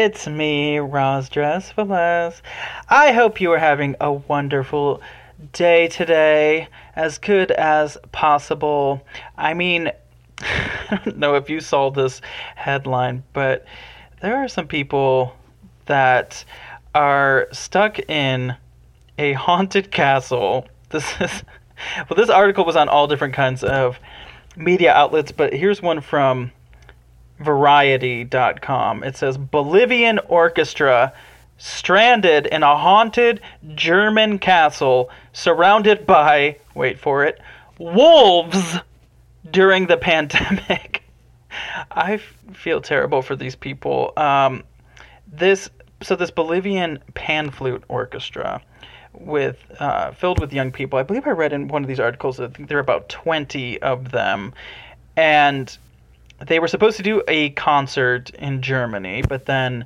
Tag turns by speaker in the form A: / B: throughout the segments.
A: It's
B: me, Roz Dress Velez. I hope you are having a wonderful day today, as good as possible. I mean, I don't know if you saw this headline, but there are some people that are stuck in a haunted castle. This is well, this article was on all different kinds of media outlets, but here's one from Variety.com. It says Bolivian orchestra stranded in a haunted German castle surrounded by, wait for it, wolves during the pandemic. I feel terrible for these people. Um, this so this Bolivian pan flute orchestra with uh, filled with young people. I believe I read in one of these articles. I think there are about twenty of them, and they were supposed to do a concert in Germany, but then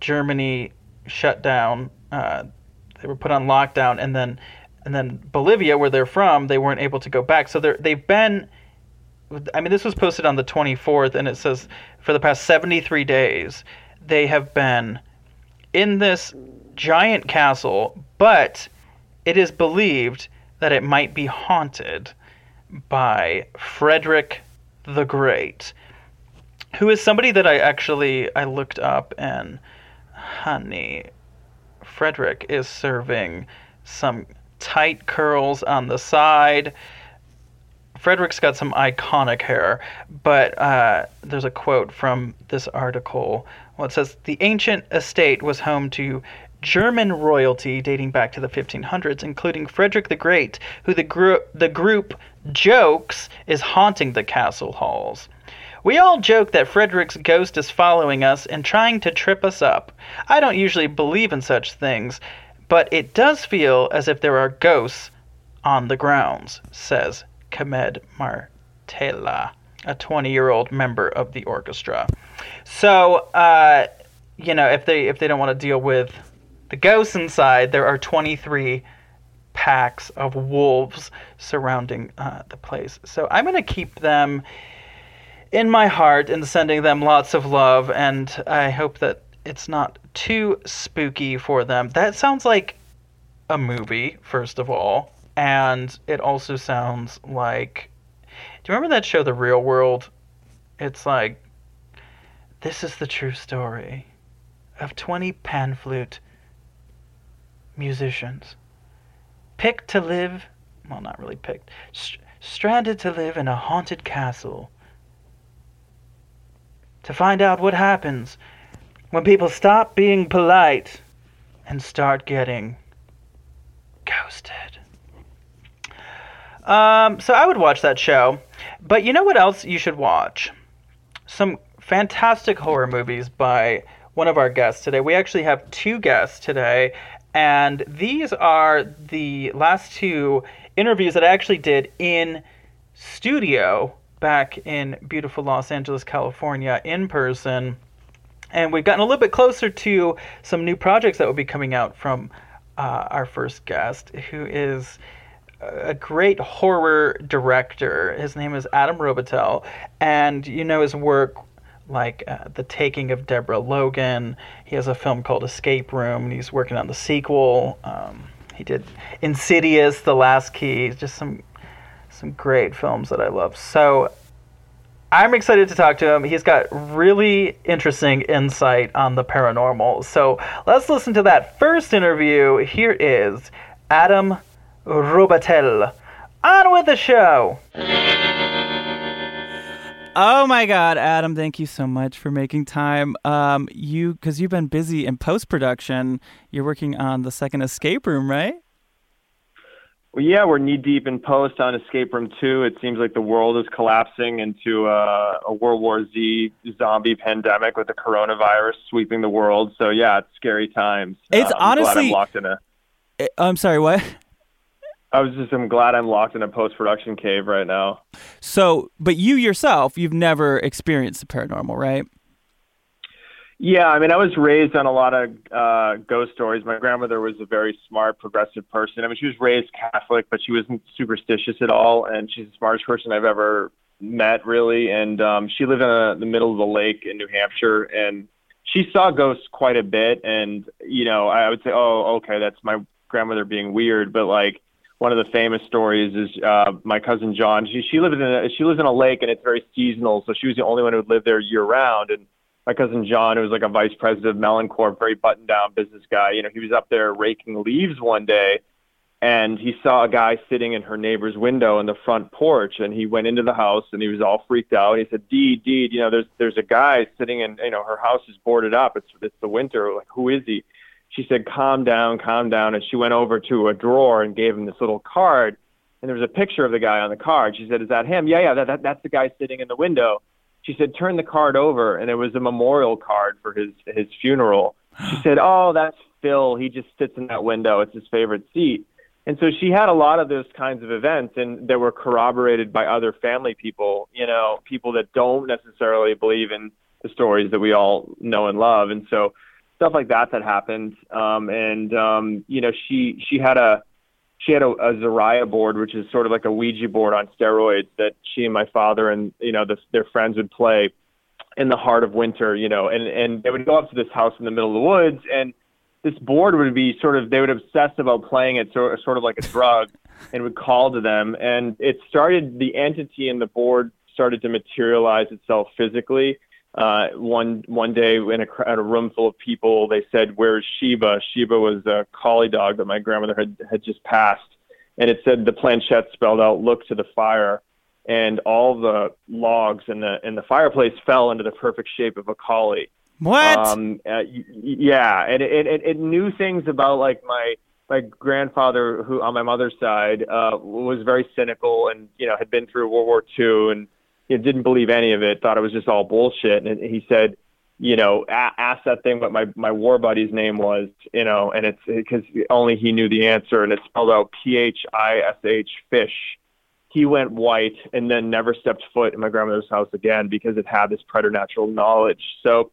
B: Germany shut down. Uh, they were put on lockdown, and then and then Bolivia, where they're from, they weren't able to go back. So they're they've been. I mean, this was posted on the 24th, and it says for the past 73 days they have been in this giant castle, but it is believed that it might be haunted by Frederick the Great, who is somebody that I actually I looked up and honey, Frederick is serving some tight curls on the side. Frederick's got some iconic hair, but uh, there's a quote from this article. Well, it says the ancient estate was home to German royalty dating back to the 1500s, including Frederick the Great, who the, the group jokes is haunting the castle halls. We all joke that Frederick's ghost is following us and trying to trip us up. I don't usually believe in such things, but it does feel as if there are ghosts on the grounds, says Kamed Martela, a 20 year old member of the orchestra. So, uh, you know, if they if they don't want to deal with the ghosts inside, there are 23 packs of wolves surrounding uh, the place. So I'm going to keep them in my heart and sending them lots of love, and I hope that it's not too spooky for them. That sounds like a movie, first of all, and it also sounds like. Do you remember that show, The Real World? It's like, this is the true story of 20 pan flute musicians picked to live, well, not really picked, st- stranded to live in a haunted castle to find out what happens when people stop being polite and start getting ghosted. Um, so I would watch that show. But you know what else you should watch? Some fantastic horror movies by one of our guests today. We actually have two guests today, and these are the last two interviews that I actually did in studio back in beautiful Los Angeles, California, in person. And we've gotten a little bit closer to some new projects that will be coming out from uh, our first guest, who is a great horror director. His name is Adam Robitel, and you know his work like uh, The Taking of Deborah Logan. He has a film called Escape Room, and he's working on the sequel. Um, he did Insidious, The Last Key, just some some great films that I love. So I'm excited to talk to him. He's got really interesting insight on the paranormal. So let's listen to that first interview. Here is Adam Robitel. On with the show. Oh my God, Adam! Thank you so much for making time. Um, you because you've been busy in post production. You're working on the second escape room, right?
C: Well, yeah, we're knee deep in post on Escape Room 2. It seems like the world is collapsing into a, a World War Z zombie pandemic with the coronavirus sweeping the world. So, yeah, it's scary times.
D: It's
C: Uh, I'm glad
D: honestly-
C: I'm locked in a.
D: Eh, I'm sorry, what?
C: I was just. I'm glad I'm locked in a post production cave right now.
D: So, but you yourself, you've never experienced the paranormal, right?
C: Yeah, I mean, I was raised on a lot of uh, ghost stories. My grandmother was a very smart, progressive person. I mean, she was raised Catholic, but she wasn't superstitious at all, and she's the smartest person I've ever met, really. And um, she lived in a, the middle of the lake in New Hampshire, and she saw ghosts quite a bit. And you know, I would say, oh, okay, that's my grandmother being weird, but like. One of the famous stories is uh, my cousin John. She she lives in a she lives in a lake and it's very seasonal, so she was the only one who lived there year round. And my cousin John, who was like a vice president of Meloncorp, very buttoned down business guy, you know, he was up there raking leaves one day and he saw a guy sitting in her neighbor's window in the front porch and he went into the house and he was all freaked out. He said, Deed, Deed, you know, there's there's a guy sitting in you know, her house is boarded up. It's it's the winter. Like, who is he? She said, Calm down, calm down and she went over to a drawer and gave him this little card and there was a picture of the guy on the card. She said, Is that him? Yeah, yeah, that, that that's the guy sitting in the window. She said turn the card over and it was a memorial card for his his funeral. She said oh that's phil. He just sits in that window. It's his favorite seat. And so she had a lot of those kinds of events and that were corroborated by other family people you know people that don't necessarily believe in the stories that we all know and love. And so stuff like that that happened um and um you know she she had a she had a, a Zariah board, which is sort of like a Ouija board on steroids that she and my father and you know the, their friends would play in the heart of winter, you know, and and they would go up to this house in the middle of the woods, and this board would be sort of they would obsess about playing it sort sort of like a drug, and would call to them, and it started the entity in the board started to materialize itself physically. Uh, one one day in a, cr- in a room full of people, they said, "Where's Sheba?" Sheba was a collie dog that my grandmother had had just passed, and it said the planchette spelled out, "Look to the fire," and all the logs in the in the fireplace fell into the perfect shape of a collie.
D: What?
C: Um, uh, yeah, and it, it it knew things about like my my grandfather, who on my mother's side uh, was very cynical and you know had been through World War II and you know, didn't believe any of it, thought it was just all bullshit. And he said, you know, ask that thing what my my war buddy's name was, you know, and it's because only he knew the answer, and it's spelled out P H I S H fish. He went white and then never stepped foot in my grandmother's house again because it had this preternatural knowledge. So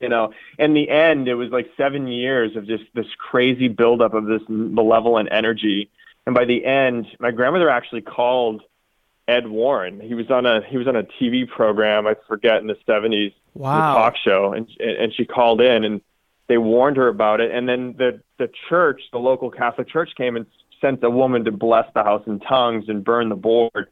C: you know in the end it was like seven years of just this crazy buildup of this malevolent energy and by the end my grandmother actually called ed warren. He was on a he was on a tv program i forget in the 70s
D: Wow.
C: the talk show and and she called in and they warned her about it and then the the church the local catholic church came and sent a woman to bless the house in tongues and burn the board.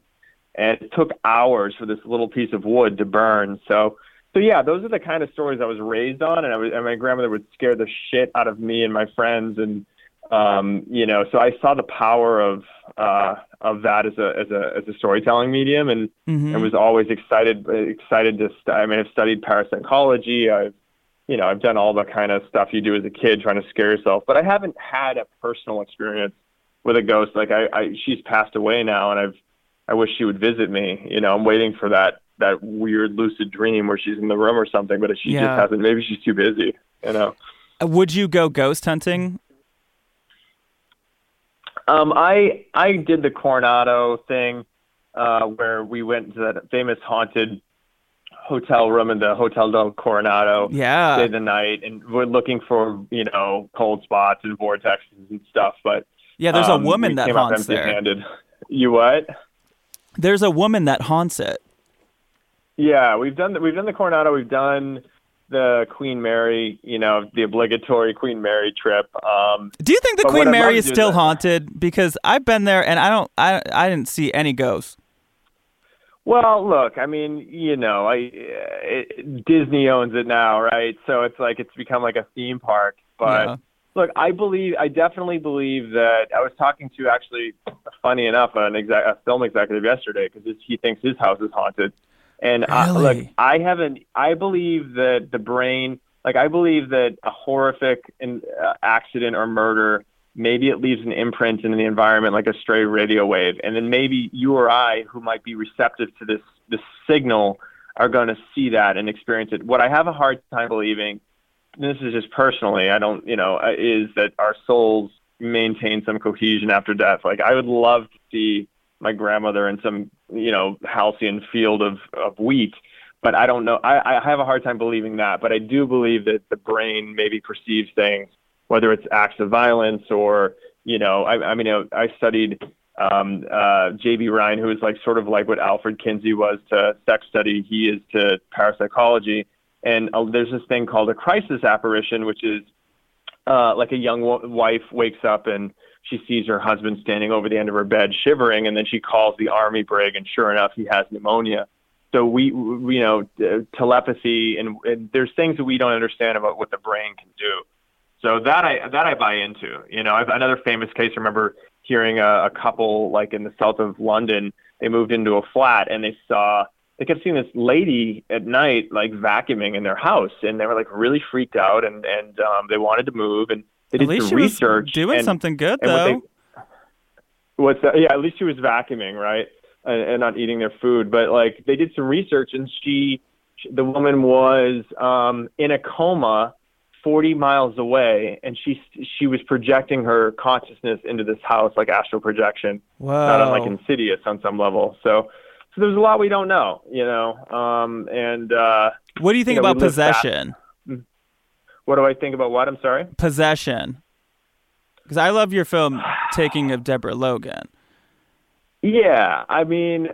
C: And it took hours for this little piece of wood to burn. So so yeah, those are the kind of stories I was raised on, and I was, and my grandmother would scare the shit out of me and my friends, and um, you know, so I saw the power of uh, of that as a as a as a storytelling medium, and
D: Mhm.
C: I was always excited excited to. St- I mean, I've studied parapsychology. I've you know I've done all the kind of stuff you do as a kid trying to scare yourself, but I haven't had a personal experience with a ghost. Like I, I she's passed away now, and I've I wish she would visit me. You know, I'm waiting for that that weird lucid dream where she's in the room or something, but she
D: Yeah.
C: just hasn't. Maybe she's too busy. You know.
D: Uh, Would you go ghost hunting?
C: Um, I I did the Coronado thing uh, where we went to that famous haunted hotel room in the Hotel del Coronado.
D: Yeah.
C: Stayed the night, and we're looking for you know cold spots and vortexes and stuff. But
D: Yeah, there's
C: um,
D: a woman that haunts there.
C: You what?
D: There's a woman that haunts it.
C: Yeah, we've done the, we've done the Coronado. We've done the Queen Mary. You know, the obligatory Queen Mary trip. Um,
D: Do you think the Queen Mary is still
C: is-
D: haunted? Because I've been there and I don't, I, I didn't see any ghosts.
C: Well, look, I mean, you know, I it, Disney owns it now, right? So it's like it's become like a theme park. But
D: Yeah.
C: look, I believe, I definitely believe that. I was talking to actually, funny enough, an exec, a film executive yesterday because he thinks his house is haunted. And I, look, I haven't. I believe that the brain, like I believe that a horrific in, uh, accident or murder maybe it leaves an imprint in the environment like a stray radio wave, and then maybe you or I, who might be receptive to this this signal, are going to see that and experience it. What I have a hard time believing, this is just personally, I don't, you know, uh, is that our souls maintain some cohesion after death. Like I would love to see my grandmother in some, you know, halcyon field of, of wheat. But I don't know. I, I have a hard time believing that. But I do believe that the brain maybe perceives things, whether it's acts of violence or, you know, I, I mean, I studied um, uh, J.B. Rhine, who is like sort of like what Alfred Kinsey was to sex study, he is to parapsychology. And uh, there's this thing called a crisis apparition, which is uh, like a young wife wakes up and she sees her husband standing over the end of her bed shivering, and then she calls the army brig, and sure enough, he has pneumonia. So we, we you know, uh, telepathy, and, and there's things that we don't understand about what the brain can do. So that I that I buy into. You know, I've, another famous case. I remember hearing a, a couple like in the south of London. They moved into a flat and they saw they kept seeing this lady at night like vacuuming in their house, and they were like really freaked out, and and um, they wanted to move, and they
D: At
C: did
D: least
C: some
D: she was
C: research.
D: doing
C: and,
D: something good though.
C: they- what's that? Yeah, at least she was vacuuming, right, and, and not eating their food. But like they did some research, and she, the woman was um, in a coma. 40 miles away and she she was projecting her consciousness into this house like astral projection not unlike insidious on some level so so there's a lot we don't know you know um and uh
D: What do you think
C: you know,
D: about
C: we live fast.
D: possession?
C: What do i think about what i'm sorry
D: Possession. Because I love your film Taking of Deborah Logan.
C: Yeah, I mean,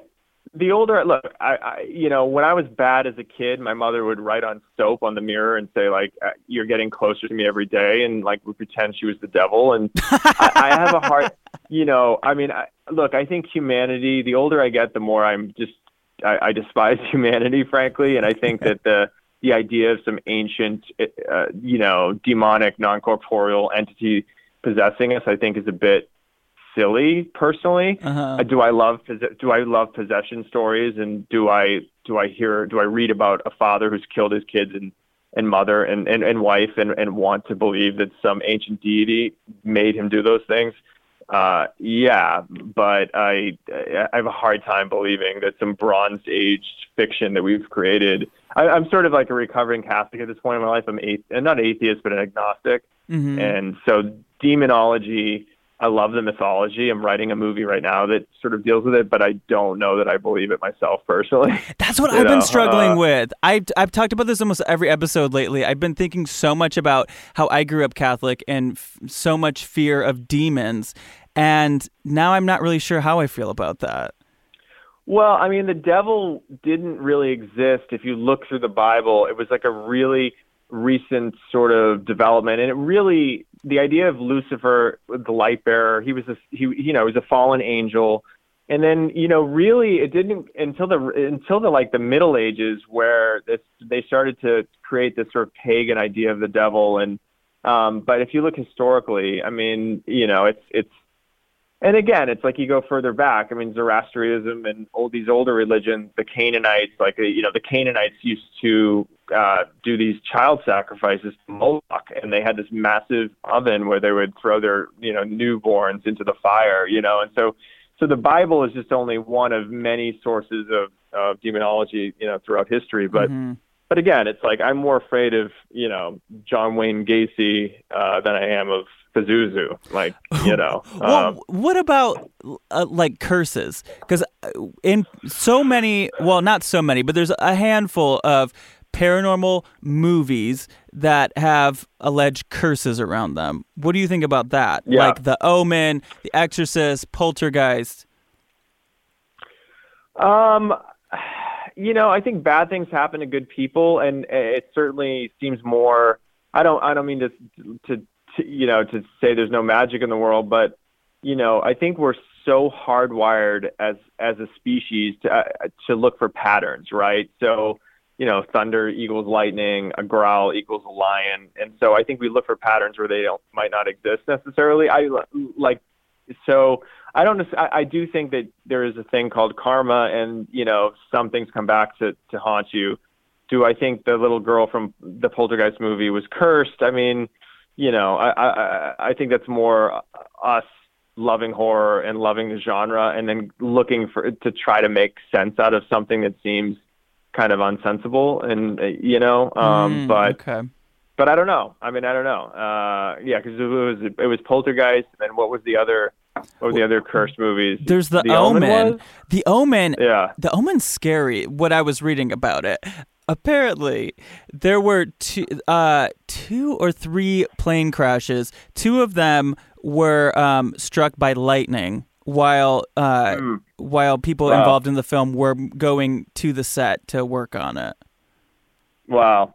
C: the older look, I, I, you know, when I was bad as a kid, my mother would write on soap on the mirror and say like, uh, "You're getting closer to me every day," and like would pretend she was the devil. And I, I have a heart, you know. I mean, I, look, I think humanity. The older I get, the more I'm just, I, I despise humanity, frankly, and I think that the the idea of some ancient, uh, you know, demonic, non corporeal entity possessing us, I think, is a bit silly personally.
D: Uh-huh.
C: Uh, do I love do I love possession stories and do I do I hear do I read about a father who's killed his kids and and mother and, and, and wife and, and want to believe that some ancient deity made him do those things? Uh, yeah, but I I have a hard time believing that some Bronze Age fiction that we've created. I, I'm sort of like a recovering Catholic at this point in my life. I'm athe- not atheist, but an agnostic.
D: Mhm.
C: And so demonology, I love the mythology. I'm writing a movie right now that sort of deals with it, but I don't know that I believe it myself personally.
D: That's what
C: you
D: I've been struggling
C: uh,
D: with. I've, I've talked about this almost every episode lately. I've been thinking so much about how I grew up Catholic and f- so much fear of demons. And now I'm not really sure how I feel about that.
C: Well, I mean, the devil didn't really exist. If you look through the Bible, it was like a really recent sort of development, and it really the idea of Lucifer, the light bearer, he was a he you know he was a fallen angel, and then you know really it didn't until the until the like the Middle Ages where this, they started to create this sort of pagan idea of the devil, and um, but if you look historically, I mean, you know, it's it's and again, it's like you go further back. I mean, Zoroastrianism and all these older religions, the Canaanites, like uh, you know, the Canaanites used to uh, do these child sacrifices to Moloch, and they had this massive oven where they would throw their you know newborns into the fire, you know, and so so the Bible is just only one of many sources of of demonology, you know, throughout history, but.
D: Mhm.
C: But again, it's like I'm more afraid of you know John Wayne Gacy uh, than I am of Pazuzu. Like you know, um,
D: well, what about uh, like curses? Because in so many, well, not so many, but there's a handful of paranormal movies that have alleged curses around them. What do you think about that?
C: Yeah.
D: Like The Omen, The Exorcist, Poltergeist.
C: Um, you know, I think bad things happen to good people, and it certainly seems more. I don't. I don't mean to, to, to you know, to say there's no magic in the world, but you know, I think we're so hardwired as as a species to uh, to look for patterns, right? So, you know, thunder equals lightning, a growl equals a lion, and so I think we look for patterns where they don't might not exist necessarily. I like so I don't. I, I do think that there is a thing called karma, and you know, some things come back to to haunt you. Do I think the little girl from the Poltergeist movie was cursed? I mean, you know, I, I I- think that's more us loving horror and loving the genre, and then looking for to try to make sense out of something that seems kind of unsensible, and uh, you know, um,
D: Mm,
C: but
D: okay.
C: but I don't know. I mean, I don't know. Uh, yeah, because it was it was Poltergeist, and then what was the other? What were the other cursed movies?
D: There's the,
C: Omen.
D: Omen. The Omen.
C: Yeah.
D: The Omen's scary. What I was reading about it. Apparently, there were two, uh, two or three plane crashes. Two of them were um, struck by lightning, while uh, while people
C: Wow.
D: involved in the film were going to the set to work on it.
C: Wow.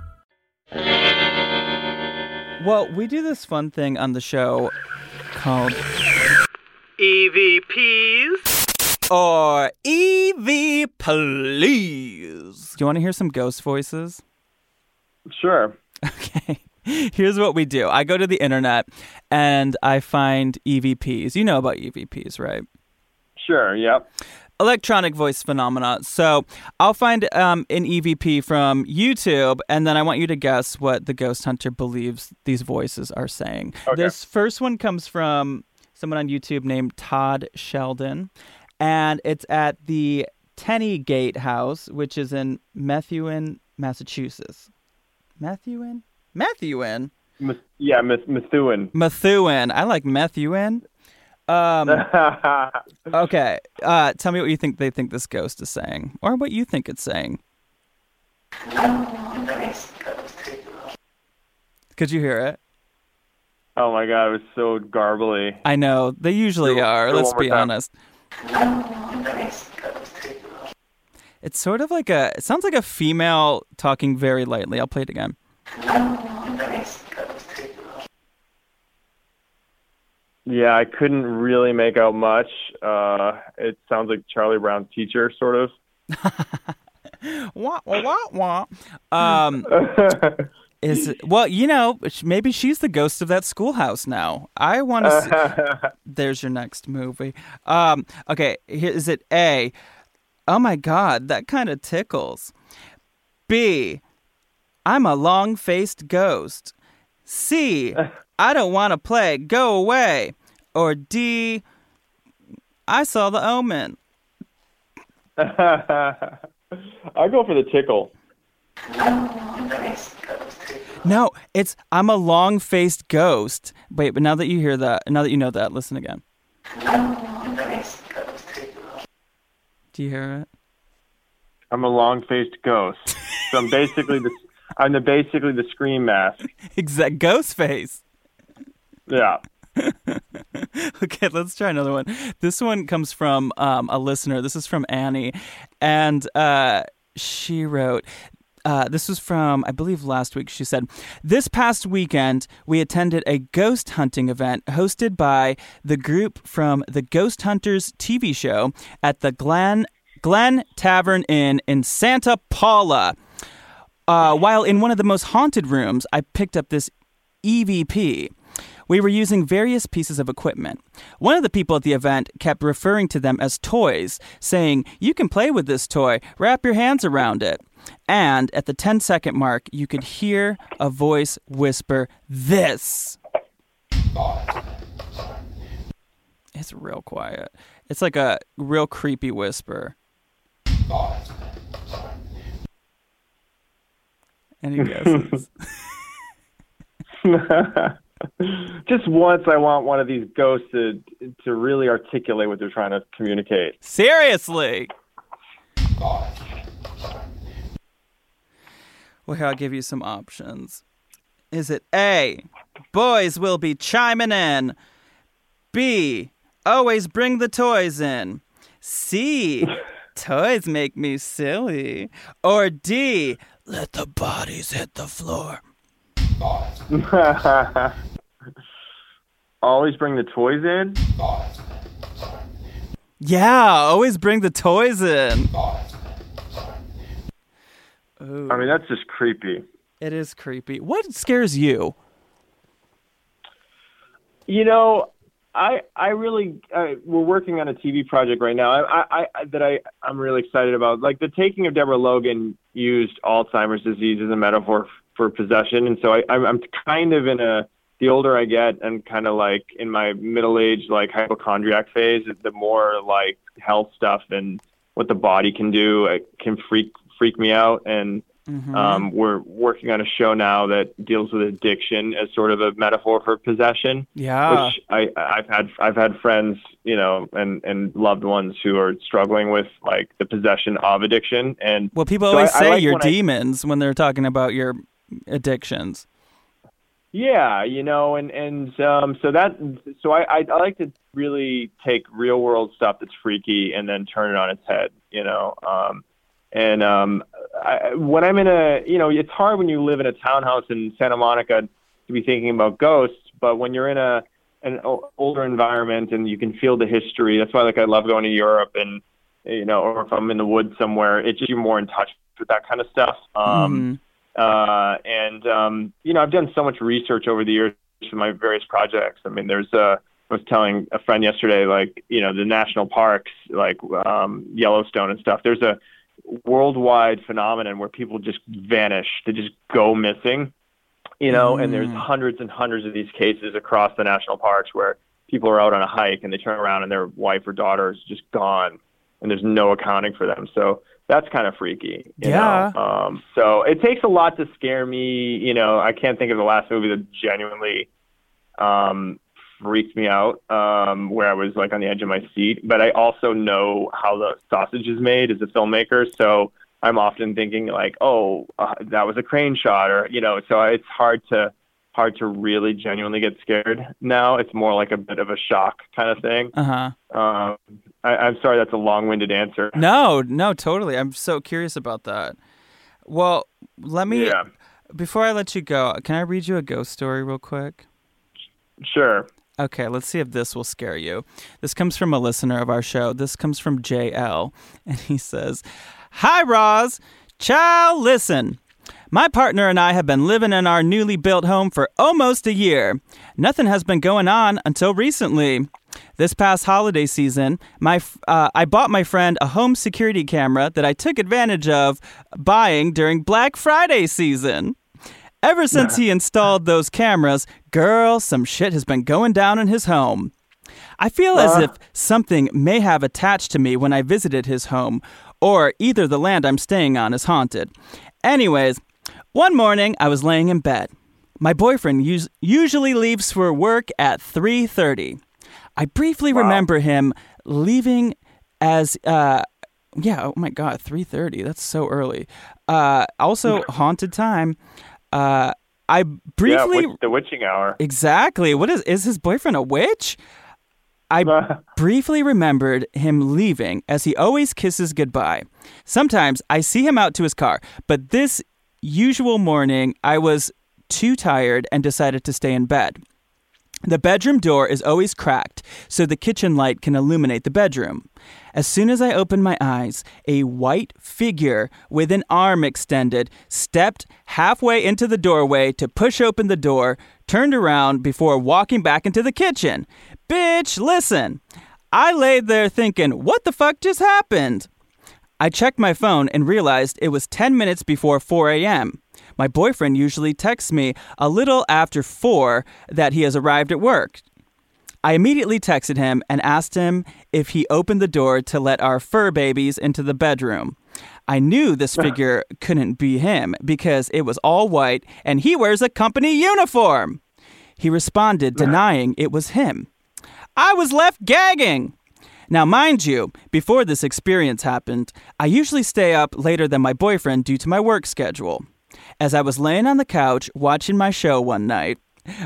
D: Well, we do this fun thing on the show called
B: EVPs.
D: or EV Please. Do you want to hear some ghost voices?
C: Sure.
D: Okay. Here's what we do. I go to the internet and I find EVPs. You know about EVPs, right?
C: Sure. Yep.
D: Electronic voice phenomena. So I'll find um, an EVP from YouTube, and then I want you to guess what the ghost hunter believes these voices are saying. Okay. This first one comes from someone on YouTube named Todd Sheldon, and it's at the Tenney Gate House, which is in Methuen, Massachusetts. Methuen? Methuen?
C: M- yeah, Methuen.
D: Methuen. I like Methuen. Um, okay. Uh, tell me what you think they think this ghost is saying, or what you think it's saying. Could you hear it?
C: oh my god, it was so garbly.
D: I know they usually
C: Do-
D: are.
C: do
D: Let's be
C: time.
D: honest. It's sort of like a. It sounds like a female talking very lightly. I'll play it again.
C: Yeah, I couldn't really make out much. Uh, it sounds like Charlie Brown's teacher, sort of.
D: Wah wah wah wah. Um, is it- well, you know, maybe she's the ghost of that schoolhouse now. I want to. see... There's your next movie. Um, okay, here is it. A. Oh my God, that kind of tickles. B. I'm a long-faced ghost. C. I don't want to play. Go away. Or D. I saw the omen.
C: I go for the tickle.
D: No, it's I'm a long-faced ghost. Wait, but now that you hear that, now that you know that, listen again. Do you hear it?
C: I'm a long-faced ghost. So I'm basically the I'm the basically the scream mask.
D: Exact ghost face.
C: Yeah.
D: Okay, let's try another one. This one comes from um, a listener. This is from Annie, and uh, she wrote. Uh, this was from, I believe, last week. She said, This past weekend, we attended a ghost hunting event hosted by the group from the Ghost Hunters TV show at the Glen, Glen Tavern Inn in Santa Paula. Uh, while in one of the most haunted rooms, I picked up this EVP. We were using various pieces of equipment. One of the people at the event kept referring to them as toys, saying, You can play with this toy, wrap your hands around it. And at the 10 second mark, you could hear a voice whisper, This. It's real quiet. It's like a real creepy whisper. Any guesses?
C: Just once, I want one of these ghosts to to really articulate what they're trying to communicate.
D: Seriously. Well, here, I'll give you some options. Is it A, boys will be chiming in? B, always bring the toys in? C, Toys make me silly. Or D. Let the bodies hit the floor.
C: Always bring the toys in.
D: Yeah, always bring the toys in.
C: I mean, that's just creepy.
D: It is creepy. What scares you?
C: You know, I I really uh, we're working on a TV project right now. I, I, I that I I'm really excited about. Like the taking of Deborah Logan used Alzheimer's disease as a metaphor f- for possession, and so I I'm, I'm kind of in a the older I get and kind of like in my middle age like hypochondriac phase, the more like health stuff and what the body can do it can freak freak me out and um, we're working on a show now that deals with addiction as sort of a metaphor for possession
D: Yeah.
C: which I, I've had I've had friends, you know, and and loved ones who are struggling with like the possession of addiction. And
D: Well, people
C: so
D: always
C: I- I
D: say
C: like
D: you're
C: when I-
D: demons when they're talking about your addictions.
C: Yeah, you know, and and um, so that so I, I I like to really take real world stuff that's freaky and then turn it on its head, you know. Um, and um, I, when I'm in a, you know, it's hard when you live in a townhouse in Santa Monica to be thinking about ghosts, but when you're in a an older environment and you can feel the history, that's why like I love going to Europe and you know, or if I'm in the woods somewhere, it's just you're more in touch with that kind of stuff. Um, uh, and um, you know, I've done so much research over the years for my various projects. I mean, there's uh, I was telling a friend yesterday, like you know, the national parks, like um, Yellowstone and stuff. There's a worldwide phenomenon where people just vanish, they just go missing. You know, and there's hundreds and hundreds of these cases across the national parks where people are out on a hike and they turn around and their wife or daughter is just gone, and there's no accounting for them. So that's kind of freaky. You
D: Yeah.
C: Know? Um, so it takes a lot to scare me. You know, I can't think of the last movie that genuinely um, freaked me out, um, where I was like on the edge of my seat. But I also know how the sausage is made as a filmmaker, so I'm often thinking like, oh, uh, that was a crane shot, or you know. So it's hard to hard to really genuinely get scared now. It's more like a bit of a shock kind of thing.
D: Uh huh.
C: Um, I, I'm sorry, that's a long-winded answer.
D: No, no, totally. I'm so curious about that. Well, let me.
C: Yeah.
D: Before I let you go, can I read you a ghost story real quick?
C: Sure.
D: Okay, let's see if this will scare you. This comes from a listener of our show. This comes from JL, and he says, Hi, Roz. Chow, listen. My partner and I have been living in our newly built home for almost a year. Nothing has been going on until recently. This past holiday season, my uh, I bought my friend a home security camera that I took advantage of buying during Black Friday season. Ever since he installed those cameras, girl, some shit has been going down in his home. I feel as if something may have attached to me when I visited his home, or either the land I'm staying on is haunted. Anyways, one morning I was laying in bed. My boyfriend us- usually leaves for work at 3:30. I briefly remember him leaving as uh yeah, oh my god, 3:30. That's so early. Uh also haunted time. Uh I
C: Yeah,
D: briefly
C: witch- the witching hour.
D: Exactly. What is is his boyfriend a witch? I briefly remembered him leaving as he always kisses goodbye. Sometimes I see him out to his car, but this usual morning I was too tired and decided to stay in bed. The bedroom door is always cracked, so the kitchen light can illuminate the bedroom. As soon as I opened my eyes, a white figure with an arm extended stepped halfway into the doorway to push open the door, turned around before walking back into the kitchen. Bitch, listen. I laid there thinking, what the fuck just happened? I checked my phone and realized it was 10 minutes before 4 a.m. My boyfriend usually texts me a little after 4 that he has arrived at work. I immediately texted him and asked him if he opened the door to let our fur babies into the bedroom. I knew this figure couldn't be him because it was all white and he wears a company uniform. He responded denying it was him. I was left gagging. Now, mind you, before this experience happened, I usually stay up later than my boyfriend due to my work schedule. As I was laying on the couch watching my show one night,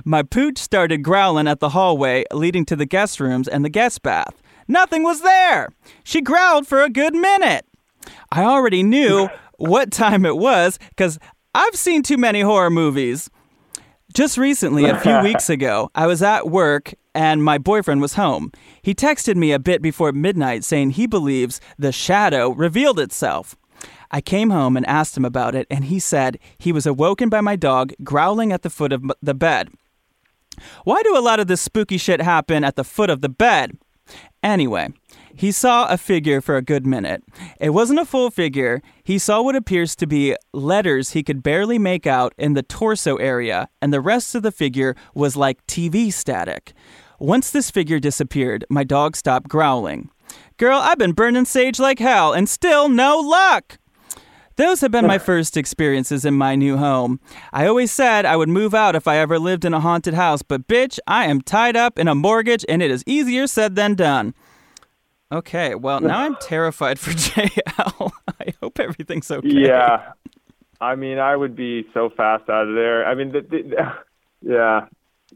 D: my pooch started growling at the hallway leading to the guest rooms and the guest bath. Nothing was there. She growled for a good minute. I already knew what time it was because I've seen too many horror movies. Just recently, a few weeks ago, I was at work and my boyfriend was home. He texted me a bit before midnight saying he believes the shadow revealed itself. I came home and asked him about it, and he said he was awoken by my dog growling at the foot of the bed. Why do a lot of this spooky shit happen at the foot of the bed? Anyway, he saw a figure for a good minute. It wasn't a full figure. He saw what appears to be letters he could barely make out in the torso area, and the rest of the figure was like TV static. Once this figure disappeared, my dog stopped growling. Girl, I've been burning sage like hell, and still no luck! Those have been my first experiences in my new home. I always said I would move out if I ever lived in a haunted house, but bitch, I am tied up in a mortgage and it is easier said than done. Okay, well, now I'm terrified for JL. I hope everything's okay.
C: Yeah. I mean, I would be so fast out of there. I mean, the, the, yeah,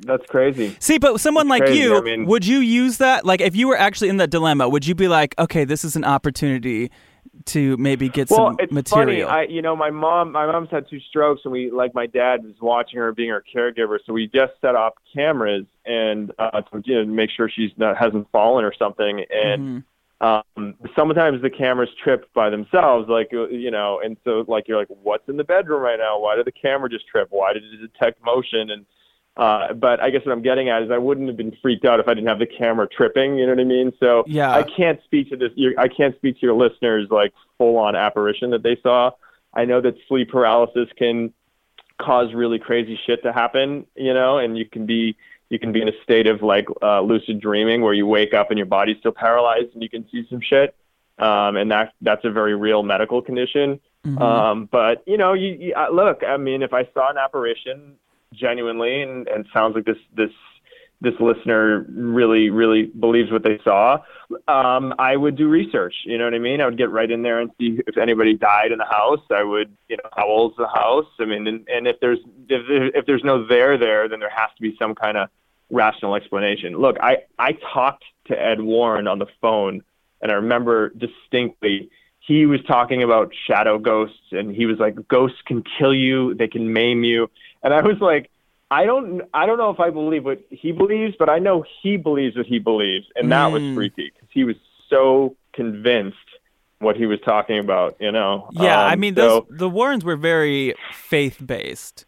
C: that's crazy.
D: See, but someone
C: It's
D: like
C: crazy,
D: you,
C: I mean-
D: would you use that? Like, if you were actually in that dilemma, would you be like, okay, this is an opportunity to maybe get
C: Well,
D: some
C: it's
D: material?
C: funny. I, you know, my mom, my mom's had two strokes, and we, like, my dad was watching her, being her caregiver. So we just set up cameras and uh, to you know, make sure she's not hasn't fallen or something. And
D: Mm-hmm.
C: um, sometimes the cameras trip by themselves, like uh, you know, and so like you're like, what's in the bedroom right now? Why did the camera just trip? Why did it detect motion? And uh, but I guess what I'm getting at is I wouldn't have been freaked out if I didn't have the camera tripping. You know what I mean? So
D: Yeah.
C: I can't speak to this. I can't speak to your listeners like full on apparition that they saw. I know that sleep paralysis can cause really crazy shit to happen, you know, and you can be you can be in a state of like uh, lucid dreaming where you wake up and your body's still paralyzed and you can see some shit. Um, and that that's a very real medical condition. Um, but you know, you, you look. I mean, if I saw an apparition genuinely, and, and sounds like this this this listener really really believes what they saw, um, I would do research. You know what I mean? I would get right in there and see if anybody died in the house. I would, you know, how old's the house? I mean, and, and if there's if if there's no there there, then there has to be some kind of rational explanation. Look, I I talked to Ed Warren on the phone, and I remember distinctly he was talking about shadow ghosts, and he was like, ghosts can kill you, they can maim you, and I was like. I don't I don't know if I believe what he believes, but I know he believes what he believes, and that was
D: Mm.
C: freaky because he was so convinced what he was talking about. You know?
D: yeah, I
C: Um,
D: mean,
C: so,
D: those, the Warrens were very faith based.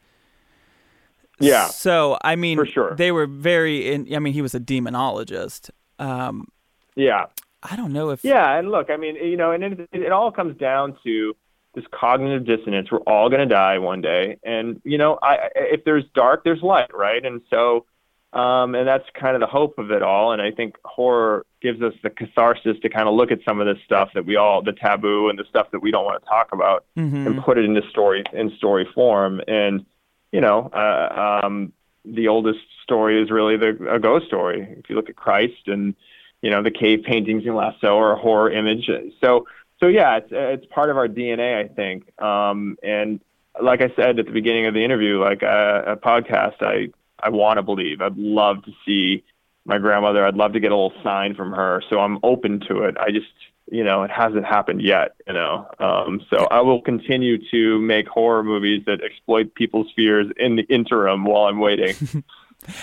C: Yeah,
D: So, I mean,
C: for sure.
D: they were very, in, I mean, he was a demonologist. Um,
C: yeah,
D: I don't know if.
C: yeah. And look, I mean, you know, and it, it all comes down to this cognitive dissonance. We're all going to die one day, and you know, I if there's dark, there's light, right? And so, um, and that's kind of the hope of it all. And I think horror gives us the catharsis to kind of look at some of this stuff that we all, the taboo and the stuff that we don't want to talk about,
D: Mhm.
C: and put it into story in story form. And you know, uh, um, the oldest story is really the a ghost story. If you look at Christ and you know the cave paintings in Lascaux or a horror image. So so yeah, it's it's part of our DNA, I think. Um, and like I said at the beginning of the interview, like a, a podcast, I I want to believe. I'd love to see my grandmother. I'd love to get a little sign from her. So I'm open to it. I just you know it hasn't happened yet. You know, um, so I will continue to make horror movies that exploit people's fears in the interim while I'm waiting.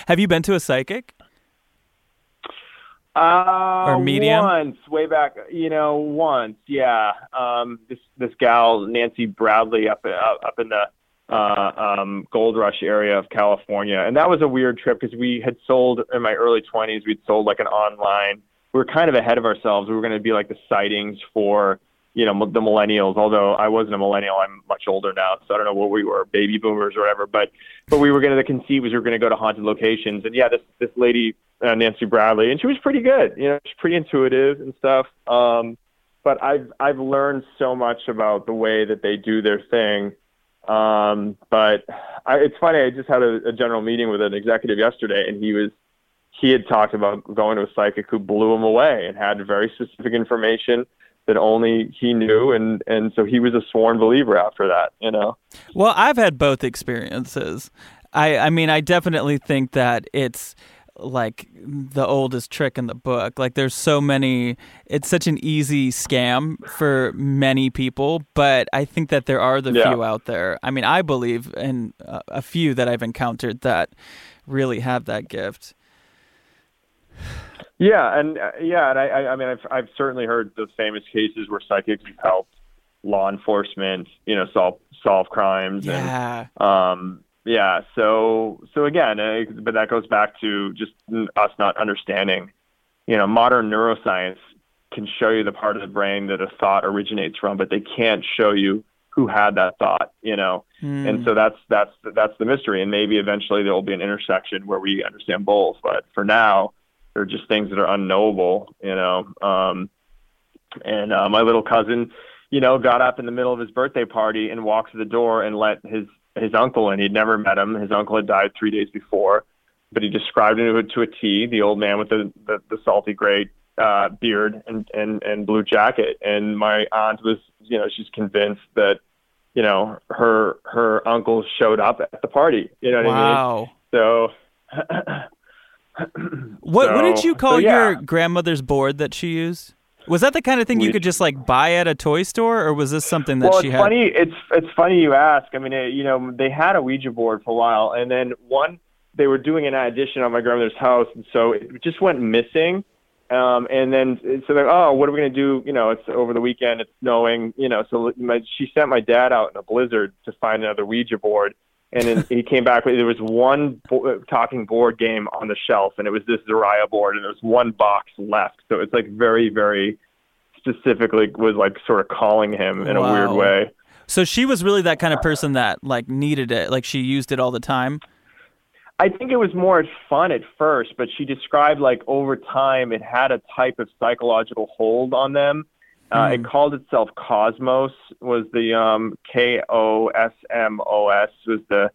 D: Have you been to a psychic?
C: Uh,
D: Or medium?
C: Once, way back, you know, once, yeah. Um, this this gal Nancy Bradley up up, up in the uh, um, Gold Rush area of California, and that was a weird trip because we had sold in my early 20s. We'd sold like an online. We were kind of ahead of ourselves. We were going to be like the sightings for you know the millennials. Although I wasn't a millennial, I'm much older now, so I don't know what we were, baby boomers or whatever. But but we were going to the conceit was we were going to go to haunted locations, and yeah, this this lady uh, Nancy Bradley, and she was pretty good. You know, she's pretty intuitive and stuff. Um, but I've I've learned so much about the way that they do their thing. Um, but I, it's funny. I just had a, a general meeting with an executive yesterday, and he was he had talked about going to a psychic who blew him away and had very specific information that only he knew, and and so he was a sworn believer after that. You know.
D: Well, I've had both experiences. I, I mean, I definitely think that it's like the oldest trick in the book. Like there's so many it's such an easy scam for many people, but I think that there are the
C: Yeah.
D: few out there. I mean, I believe in a, a few that I've encountered that really have that gift.
C: Yeah, and uh, yeah, and I, I, I mean, I've I've certainly heard the famous cases where psychics have helped law enforcement, you know, solve solve crimes.
D: Yeah.
C: And, um, yeah. So so again, uh, but that goes back to just us not understanding. You know, modern neuroscience can show you the part of the brain that a thought originates from, but they can't show you who had that thought. You know, and so that's that's that's the mystery. And maybe eventually there will be an intersection where we understand both. But for now, they're just things that are unknowable. You know, um, and uh, my little cousin, you know, got up in the middle of his birthday party and walked to the door and let his his uncle in. He'd never met him. His uncle had died three days before, but he described him to a T. The old man with the the, the salty gray uh, beard and, and and blue jacket. And my aunt was, you know, she's convinced that, you know, her her uncle showed up at the party. You know what I mean?
D: Wow.
C: So.
D: What what did you call
C: so, yeah.
D: your grandmother's board that she used? Was that the kind of thing you could just like buy at a toy store, or was this something that
C: well,
D: she
C: it's
D: had?
C: funny. It's it's funny you ask. I mean, it, you know, they had a Ouija board for a while, and then one they were doing an addition on my grandmother's house, and so it just went missing. Um, and then so they're oh, what are we gonna do? You know, it's over the weekend. It's snowing. You know, so my, she sent my dad out in a blizzard to find another Ouija board. And then he came back with there was one bo- uh, talking board game on the shelf, and it was this Zariah board, and there was one box left. So it's like very, very specifically was like sort of calling him in a weird way.
D: So she was really that kind of person that like needed it, like she used it all the time.
C: I think it was more fun at first, but she described like over time it had a type of psychological hold on them. Uh, It called itself Cosmos. Was the um, K O S M O S was the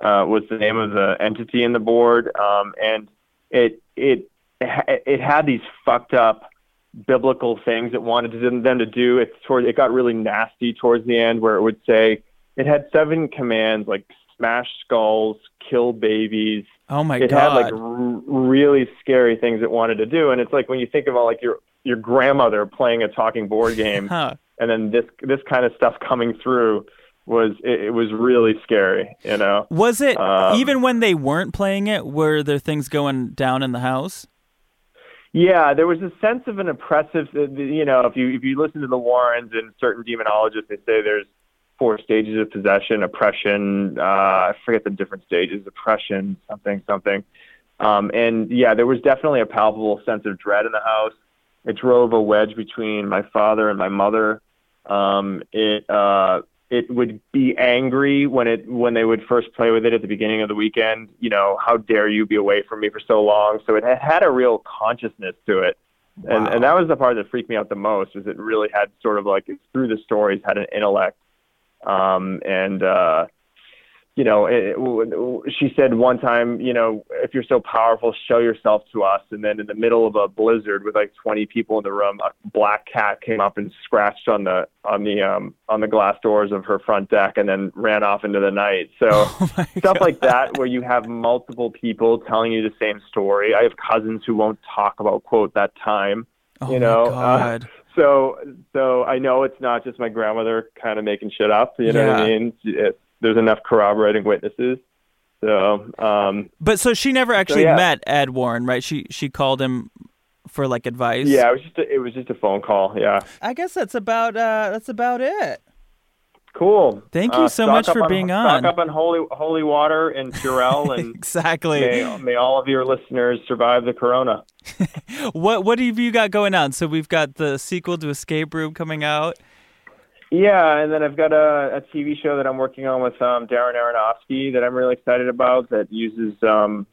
C: uh, was the name of the entity in the board, um, and it it it had these fucked up biblical things it wanted them them to do. It toward it got really nasty towards the end, where it would say it had seven commands like smash skulls, kill babies,
D: Oh my
C: it
D: god!
C: It had like r- really scary things it wanted to do and it's like when you think of all like your your grandmother playing a talking board game
D: Huh.
C: and then this this kind of stuff coming through was it, it was really scary you know
D: Was it
C: Um,
D: even when they weren't playing it? Were there things going down in the house?
C: yeah there was a sense of an oppressive you know if you if you listen to the warrens and certain demonologists they say there's four stages of possession oppression uh i forget the different stages oppression something something um and yeah there was definitely a palpable sense of dread in the house it drove a wedge between my father and my mother. Um it uh it would be angry when it when they would first play with it at the beginning of the weekend you know how dare you be away from me for so long? So it had, had a real consciousness to it. And and that was the part that freaked me out the most is it really had sort of like through the stories had an intellect. Um and uh you know it, it, she said one time you know if you're so powerful show yourself to us. And then in the middle of a blizzard with like 20 people in the room a black cat came up and scratched on the on the um on the glass doors of her front deck and then ran off into the night. So
D: Oh
C: stuff
D: God.
C: like that where you have multiple people telling you the same story. I have cousins who won't talk about quote that time
D: Oh
C: you know? Uh, so so i know it's not just my grandmother kind of making shit up you know what i mean? It, there's enough corroborating witnesses so um
D: But so she never actually
C: yeah.
D: met Ed Warren, right? She she called him for like advice.
C: yeah it was just a, it was just a phone call yeah
D: I guess that's about uh that's about it.
C: cool
D: Thank you
C: Uh,
D: so much
C: up
D: for being
C: stock
D: on.
C: up on holy holy water and purell and
D: Exactly.
C: may, may all of your listeners survive the corona
D: What what have you got going on? So we've got the sequel to Escape Room coming out.
C: Yeah, and then I've got a, a TV show that I'm working on with um, Darren Aronofsky that I'm really excited about that uses um,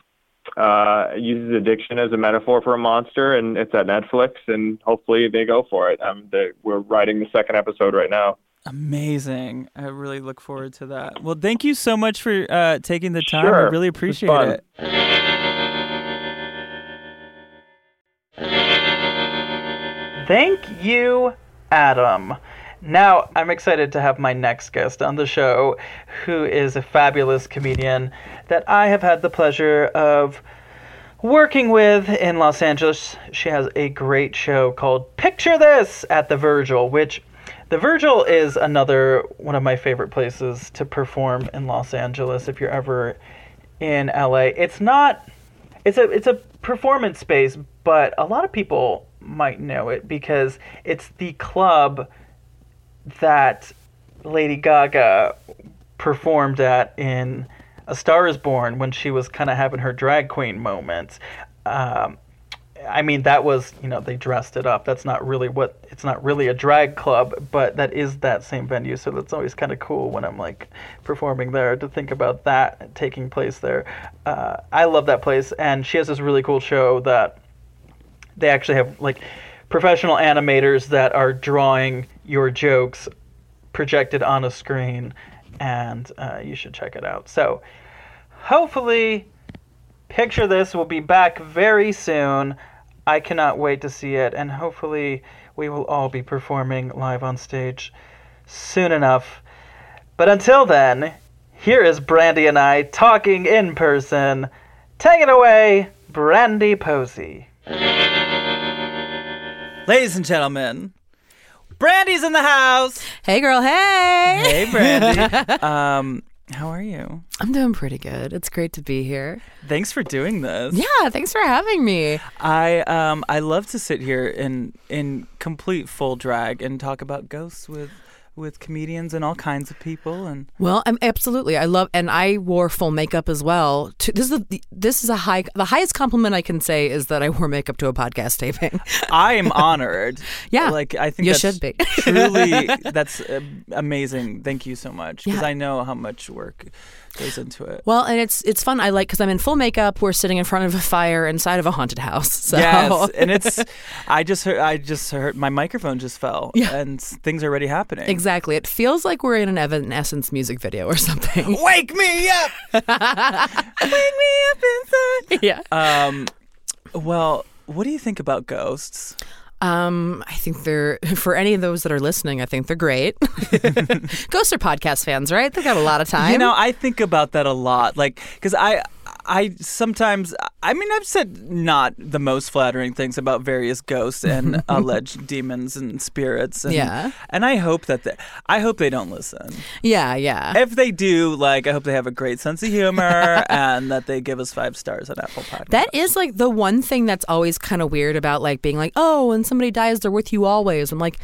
C: uh, uses addiction as a metaphor for a monster, and it's at Netflix, and hopefully they go for it. Um, they, we're writing the second episode right now.
D: Amazing. I really look forward to that. Well, thank you so much for uh, taking the time. I really appreciate it.
B: Thank you, Adam. Now, I'm excited to have my next guest on the show, who is a fabulous comedian that I have had the pleasure of working with in Los Angeles. She has a great show called Picture This at the Virgil, which the Virgil is another one of my favorite places to perform in Los Angeles if you're ever in LA. It's not it's a it's a performance space, but a lot of people might know it because it's the club that Lady Gaga performed at in A Star Is Born when she was kind of having her drag queen moments. Um, I mean, that was you know they dressed it up. That's not really what it's not really a drag club, but that is that same venue. So that's always kind of cool when I'm like performing there to think about that taking place there. Uh, I love that place, and she has this really cool show that they actually have like professional animators that are drawing your jokes projected on a screen, and uh, you should check it out. So, hopefully, picture this will be back very soon. I cannot wait to see it, and hopefully, we will all be performing live on stage soon enough. But until then, here is Brandie and I talking in person. Take it away, Brandie Posey.
D: Ladies and gentlemen, Brandie's in the house.
E: Hey, girl. Hey.
D: Hey, Brandy. um, how are you?
E: I'm doing pretty good. It's great to be here.
D: Thanks for doing this.
E: Yeah, thanks for having me.
D: I um I love to sit here in in complete full drag and talk about ghosts with with comedians and all kinds of people and
E: Well, I'm absolutely. I love, and I wore full makeup as well. To, this is a, this is a high. The highest compliment I can say is that I wore makeup to a podcast taping.
D: I am honored.
E: Yeah,
D: like I think
E: you
D: that's
E: should be.
D: truly that's uh, amazing. Thank you so much because
E: Yeah.
D: I know how much work goes into it.
E: Well, and it's it's fun. I like because I'm in full makeup. We're sitting in front of a fire inside of a haunted house. So
D: Yes, and it's I just heard I just heard my microphone just fell
E: Yeah.
D: and things are already happening.
E: exactly. It feels like we're in an Evanescence music video or something.
D: Wake me up. Wake me up inside.
E: yeah.
D: Um well, what do you think about ghosts?
E: Um, I think they're for any of those that are listening. I think they're great. Ghosts are podcast fans, right? They got a lot of time.
D: You know, I think about that a lot, like because I, I sometimes, I mean, I've said not the most flattering things about various ghosts and alleged demons and spirits. And,
E: Yeah.
D: and I hope that they, I hope they don't listen.
E: yeah, yeah.
D: If they do, like, I hope they have a great sense of humor and that they give us five stars on Apple Podcasts.
E: That is like the one thing that's always kind of weird about like being like, oh, when somebody dies, they're with you always. I'm like,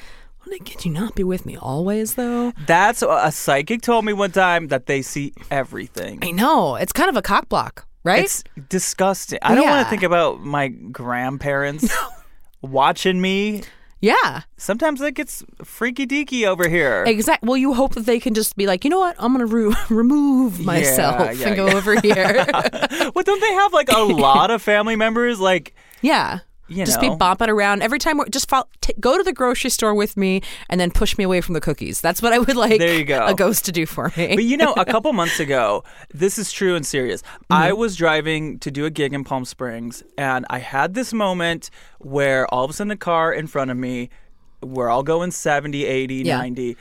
E: can you not be with me always though?
D: That's a psychic told me one time that they see everything.
E: I know it's kind of a cock block, right?
D: It's disgusting. I don't want to think about my grandparents watching me.
E: yeah,
D: Sometimes it gets freaky deaky over here.
E: Exactly. Well, you hope that they can just be like, you know what? I'm gonna re- remove myself
D: yeah,
E: and go
D: yeah.
E: over here.
D: well, don't they have like a lot of family members? Like,
E: yeah.
D: You
E: just
D: know.
E: be bopping around every time. We're, just fol- t- go to the grocery store with me, and then push me away from the cookies. That's what I would like.
D: There you go.
E: A ghost to do for me.
D: but you know, a couple months ago, this is true and serious.
E: Mm-hmm.
D: I was driving to do a gig in Palm Springs, and I had this moment where all of a sudden a car in front of me, we're all going 70, 80,
E: Yeah.
D: 90,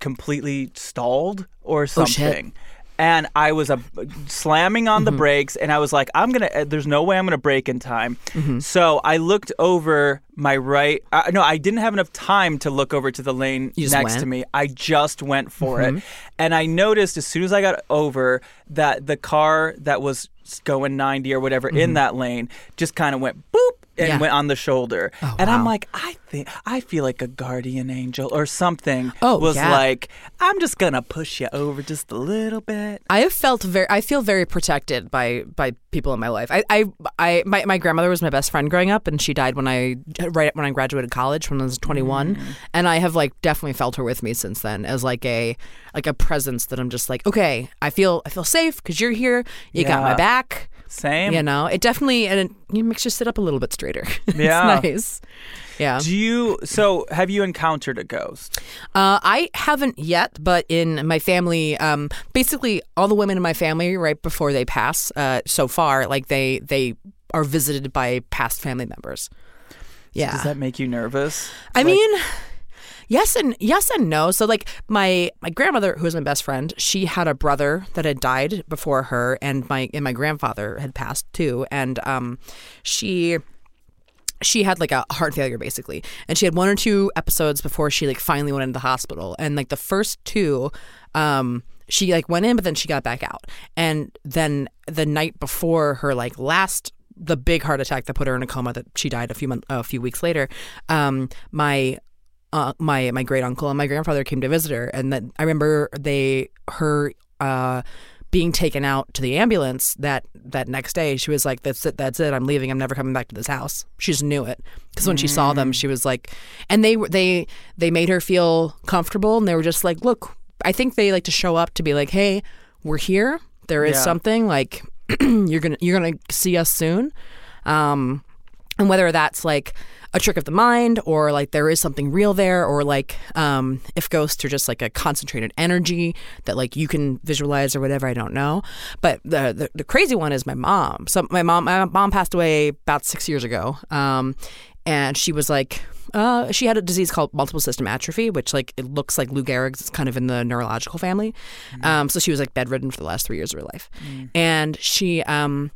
D: completely stalled or
E: Oh,
D: something. And I was uh, slamming on the
E: Mm-hmm.
D: brakes, and I was like, "I'm gonna. uh, There's no way I'm gonna brake in time."
E: Mm-hmm.
D: So I looked over my right. Uh, no, I didn't have enough time to look over to the lane next to me. I just went for
E: Mm-hmm.
D: it. And I noticed as soon as I got over that the car that was going 90 or whatever in that lane just kind of went boop and.
E: Yeah.
D: went on the shoulder.
E: Oh,
D: and I'm like, I think I feel like a guardian angel or something
E: Oh,
D: was
E: yeah.
D: like, I'm just going to push you over just a little bit.
E: I have felt very. I feel very protected by by people in my life. I, I, I my, my grandmother was my best friend growing up, and she died when I right when I graduated college when I was 21. Mm. And I have like definitely felt her with me since then as like a like a presence that I'm just like, okay, I feel I feel safe because you're here. You got my back.
D: Same.
E: You know, it definitely and it, it makes you sit up a little bit straighter.
D: Yeah.
E: it's nice. Yeah.
D: Do you so have you encountered a ghost?
E: Uh, I haven't yet, but in my family, um, basically all the women in my family, right before they pass, uh, so far, like they they are visited by past family members. Yeah,
D: Does that make you nervous?
E: I mean, Yes and yes and no. So like my my grandmother, who was my best friend, she had a brother that had died before her, and my and my grandfather had passed too, and um, she she had like a heart failure basically. And she had one or two episodes before she like finally went into the hospital. And like the first two um she like went in but then she got back out. And then the night before her like last the big heart attack that put her in a coma that she died a few months a few weeks later um my uh, my my great uncle and my grandfather came to visit her, and then I remember they her uh, being taken out to the ambulance that that next day. She was like, "That's it, that's it. I'm leaving. I'm never coming back to this house." She just knew it because when she saw them, she was like, and they were they they made her feel comfortable, and they were just like, "Look, I think they like to show up to be like, hey, we're here. There is
D: Yeah.
E: something like you're gonna you're gonna see us soon." Um, and whether that's like a trick of the mind or like there is something real there or like um, if ghosts are just like a concentrated energy that like you can visualize or whatever i don't know but the, the, the crazy one is my mom so my mom my mom passed away about six years ago um, and she was like uh, she had a disease called multiple system atrophy, which like it looks like Lou Gehrig's. It's kind of in the neurological family. Um, so she was like bedridden for the last three years of her life, and she um,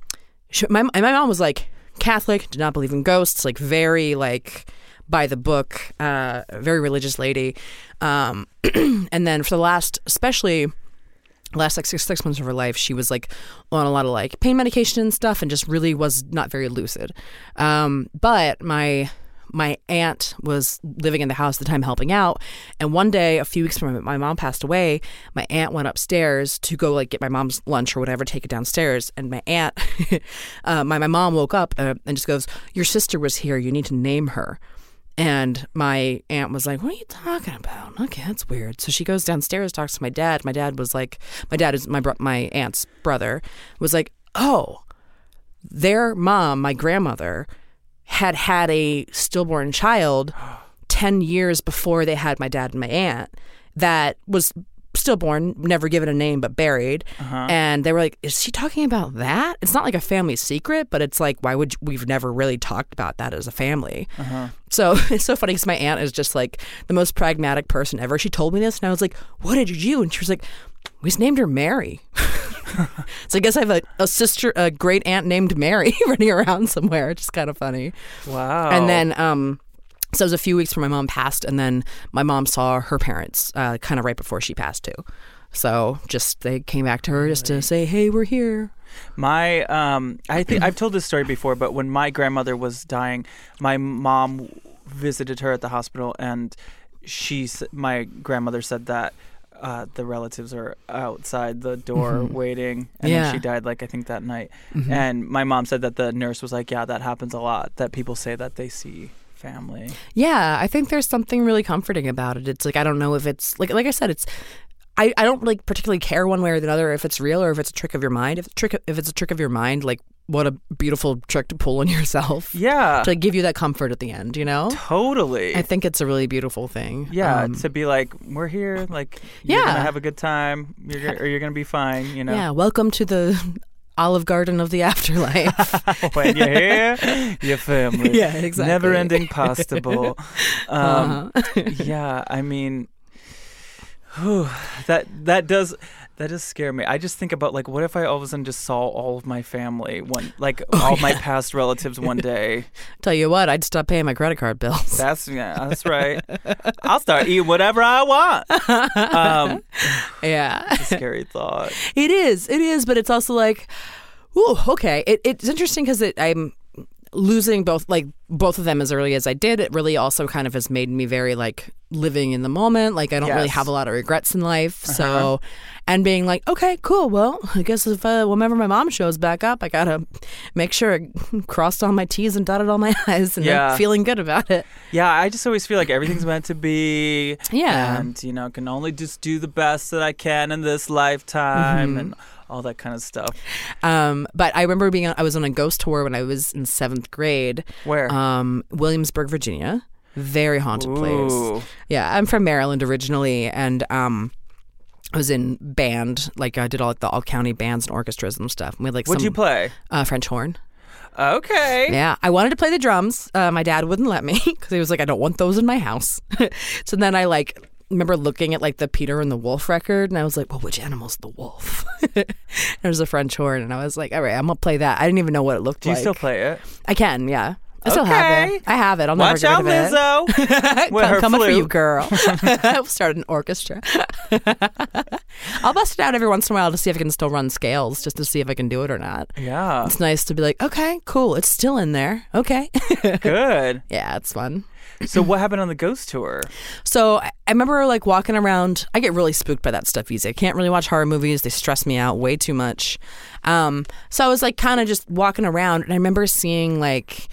E: she, my my mom was like Catholic, did not believe in ghosts, like very like by the book, uh, very religious lady. Um, and then for the last, especially last like six, six months of her life, she was like on a lot of like pain medication and stuff, and just really was not very lucid. Um, but my my aunt was living in the house at the time helping out and one day a few weeks from my mom passed away my aunt went upstairs to go like get my mom's lunch or whatever take it downstairs and my aunt uh, my, my mom woke up uh, and just goes your sister was here you need to name her and my aunt was like, "What are you talking about?" Okay, that's weird. So she goes downstairs, talks to my dad. My dad was like, "My dad is my bro- my aunt's brother." Was like, "Oh, their mom, my grandmother, had had a stillborn child 10 years before they had my dad and my aunt that was stillborn, never given a name but buried. Uh-huh. And they were like, Is she talking about that? It's not like a family secret, but it's like, why would you, we've never really talked about that as a family? Uh-huh. So it's so funny because my aunt is just like the most pragmatic person ever. She told me this, and I was like, What did you do? And she was like, We just named her Mary. so I guess I have a, a sister, a great aunt named Mary running around somewhere. It's just kind of funny.
D: Wow.
E: And then, um, so it was a few weeks before my mom passed, and then my mom saw her parents uh, kind of right before she passed too. So just they came back to her just to say, "Hey, we're here."
D: My um, I think I've told this story before, but when my grandmother was dying, my mom visited her at the hospital, and she, my grandmother said that uh, the relatives are outside the door waiting, and
E: Yeah.
D: then she died like I think that night. And my mom said that the nurse was like, "Yeah, that happens a lot. That people say that they see family."
E: Yeah, I think there's something really comforting about it. It's like I don't know if it's like like I said, it's I, I don't like particularly care one way or the other if it's real or if it's a trick of your mind. If it's trick if it's a trick of your mind, like what a beautiful trick to pull on yourself.
D: Yeah,
E: To like, give you that comfort at the end, you know?
D: totally.
E: I think it's a really beautiful thing.
D: yeah,
E: Um,
D: to be like, we're here, like, you're
E: Yeah.
D: gonna have a good time, you're gonna, or you're gonna be fine, you know.
E: Yeah, welcome to the Olive Garden of the afterlife.
D: when you're here, your family.
E: Yeah, exactly.
D: Never ending pasta bowl. Um,
E: Uh-huh.
D: yeah, I mean, whew, that that does that does scare me. I just think about like, what if I all of a sudden just saw all of my family one, like
E: Oh,
D: all my past relatives one day.
E: Tell you what, I'd stop paying my credit card bills.
D: That's yeah, that's right. I'll start eating whatever I want. Um,
E: yeah.
D: it's a scary thought.
E: It is. It is, but it's also like, ooh, okay. It, it's interesting because it, I'm losing both, like both of them as early as I did. It really also kind of has made me very like living in the moment. Like I don't really have a lot of regrets in life. So, and being like, okay, cool. Well, I guess if uh, whenever my mom shows back up, I gotta make sure I crossed all my T's and dotted all my I's, and
D: Yeah.
E: I'm feeling good about it.
D: Yeah, I just always feel like everything's meant to be.
E: Yeah.
D: And, you know, can only just do the best that I can in this lifetime
E: Mm-hmm.
D: and all that kind of stuff.
E: Um, but I remember being on, I was on a ghost tour when I was in seventh grade.
D: Where?
E: Um, Williamsburg, Virginia. Very haunted
D: Ooh.
E: place. Yeah, I'm from Maryland originally, and um, I was in band. Like I did all like the all county bands and orchestras and stuff. And we had like
D: What'd
E: some
D: you play?
E: Uh, French horn.
D: Okay.
E: Yeah, I wanted to play the drums. Uh, my dad wouldn't let me because he was like, "I don't want those in my house." so then I like remember looking at like the Peter and the Wolf record, and I was like, "Well, which animal's the wolf?" There's a French horn, and I was like, "All right, I'm gonna play that." I didn't even know what it looked like.
D: Do you still play it?
E: I can, yeah. I still have
D: Okay.
E: it. I have it. I'll
D: Watch out,
E: never get rid of it.
D: Lizzo. With
E: Come- coming for you, girl. I'll start an orchestra. I'll bust it out every once in a while to see if I can still run scales, just to see if I can do it or not.
D: Yeah.
E: It's nice to be like, okay, cool, it's still in there. Okay.
D: Good.
E: yeah, it's fun.
D: So what happened on the ghost tour?
E: So I remember like walking around. I get really spooked by that stuff easy. I can't really watch horror movies. They stress me out way too much. Um, so I was like kind of just walking around, and I remember seeing like.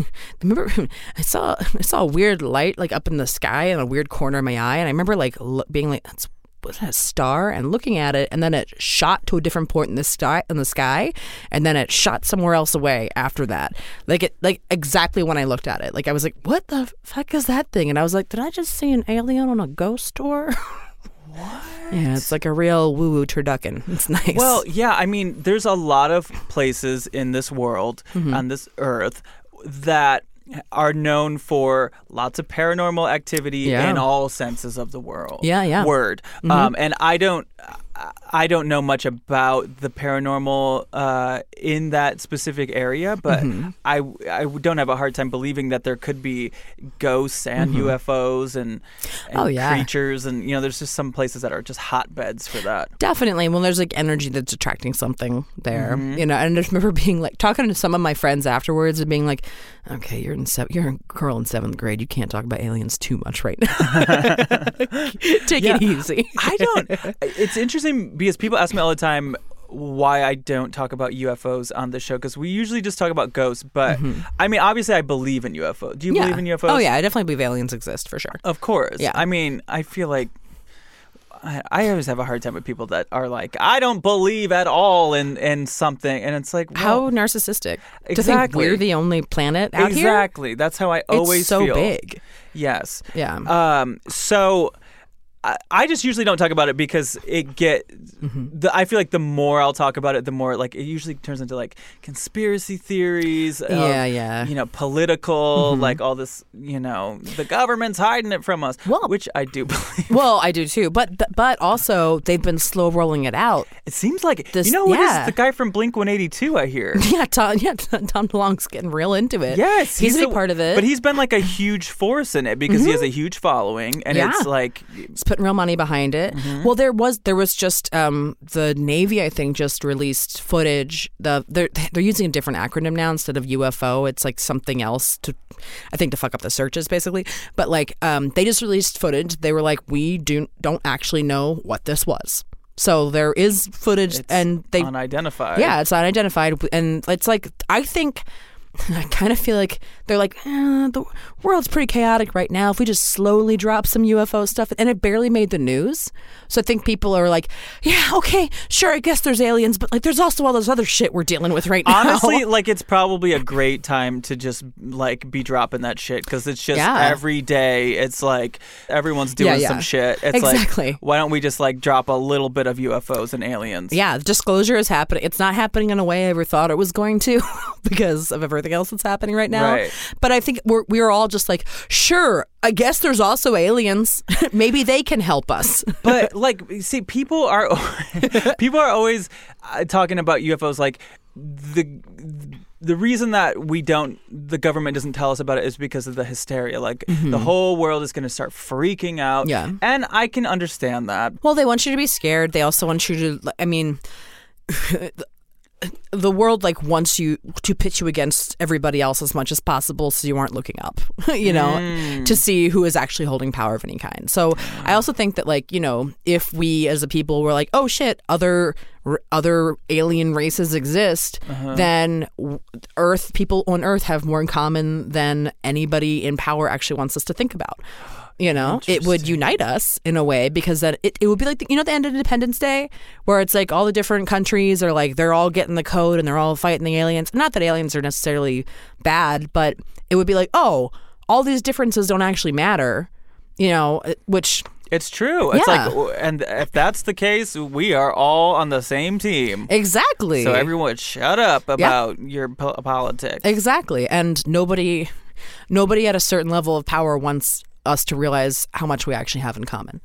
E: I remember I saw I saw a weird light like up in the sky in a weird corner of my eye, and I remember like lo- being like, "That's was that a star?" and looking at it, and then it shot to a different point in the sky in the sky, and then it shot somewhere else away after that. Like it like exactly when I looked at it, like I was like, "What the fuck is that thing?" And I was like, "Did I just see an alien on a ghost tour?" what? Yeah, it's like a real woo woo turducken. It's nice.
D: Well, yeah, I mean, there's a lot of places in this world,
E: Mm-hmm.
D: on this earth, that are known for lots of paranormal activity
E: Yeah.
D: in all senses of the world.
E: Yeah, yeah.
D: Word.
E: Mm-hmm.
D: Um, and I don't. I don't know much about the paranormal uh, in that specific area, but
E: Mm-hmm.
D: I I don't have a hard time believing that there could be ghosts and UFOs and, and
E: Mm-hmm. Oh, yeah.
D: creatures, and you know, there's just some places that are just hotbeds for that.
E: Definitely. Well, there's like energy that's attracting something there,
D: Mm-hmm.
E: you know. And I just remember being like talking to some of my friends afterwards and being like, "Okay, you're in se- you're a girl in seventh grade. You can't talk about aliens too much right now. Take it easy."
D: I don't. It's interesting because people ask me all the time why I don't talk about UFOs on the show because we usually just talk about ghosts. But I mean, obviously, I believe in UFO. Do you
E: yeah.
D: believe in UFOs?
E: Oh yeah, I definitely believe aliens exist for sure.
D: Of course.
E: Yeah.
D: I mean, I feel like. I I always have a hard time with people that are like, I don't believe at all in, in something, and it's like, well,
E: How narcissistic to think
D: Exactly.
E: we're the only planet out here.
D: exactly. That's how I always feel.
E: it's so
D: feel.
E: big.
D: Yes.
E: Yeah.
D: Um. So, I, just usually don't talk about it because it get.
E: Mm-hmm.
D: The, I feel like the more I'll talk about it, the more like it usually turns into like conspiracy theories. of,
E: Yeah, yeah.
D: You know, political, like all this. You know, the government's hiding it from us.
E: Well-
D: which I do believe.
E: well, I do too, but but also they've been slow rolling it out.
D: It seems like
E: This-
D: you know what is
E: yeah.
D: the guy from Blink One Eighty Two. I hear.
E: Yeah, Tom. Yeah, Tom DeLonge's getting real into it.
D: Yes,
E: he's, a big part of it.
D: But he's been like a huge force in it because he has a huge following, and
E: Yeah.
D: it's like
E: He's putting real money behind it.
D: Mm-hmm.
E: Well, there was there was just um, the Navy, I think, just released footage. The they're they're using a different acronym now instead of UFO. It's like something else to, I think, to fuck up the searches basically. But like, um, they just released footage. They were like, we do don't actually know what this was. So there is footage, and they
D: unidentified.
E: yeah, it's unidentified, and it's like I think. I kind of feel like they're like, eh, the world's pretty chaotic right now. If we just slowly drop some UFO stuff, and it barely made the news, so I think people are like, yeah, okay, sure, I guess there's aliens, but like, there's also all this other shit we're dealing with right now.
D: Honestly, like it's probably a great time to just like be dropping that shit because it's just
E: Yeah.
D: every day. It's like everyone's doing
E: yeah.
D: some shit. It's
E: Exactly.
D: like why don't we just like drop a little bit of UFOs and aliens?
E: yeah, the disclosure is happening. It's not happening in a way I ever thought it was going to because of everything else that's happening right now.
D: Right.
E: But I think we're we're all just like, sure, I guess there's also aliens. Maybe they can help us.
D: but like see people are people are always uh, talking about UFOs like the the reason that we don't the government doesn't tell us about it is because of the hysteria like the whole world is going to start freaking out
E: Mm-hmm. Yeah.
D: and I can understand that
E: Well, they want you to be scared. They also want you to. I mean, the world like wants you to pitch you against everybody else as much as possible, so you aren't looking up. you know, mm. to see who is actually holding power of any kind. So I also think that like you know, if we as a people were like, oh shit, other r- other alien races exist, uh-huh. then Earth people on Earth have more in common than anybody in power actually wants us to think about. You know, it would unite us in a way because then it, it would be like the, you know the end of Independence Day where it's like all the different countries are like they're all getting the code and they're all fighting the aliens. Not that aliens are necessarily bad, but it would be like oh all these differences don't actually matter. You know, uh, which
D: It's true. It's
E: Yeah.
D: like, and if that's the case, we are all on the same team.
E: Exactly.
D: So everyone, shut up about your po- politics.
E: Exactly. And nobody nobody at a certain level of power wants us to realize how much we actually have in common.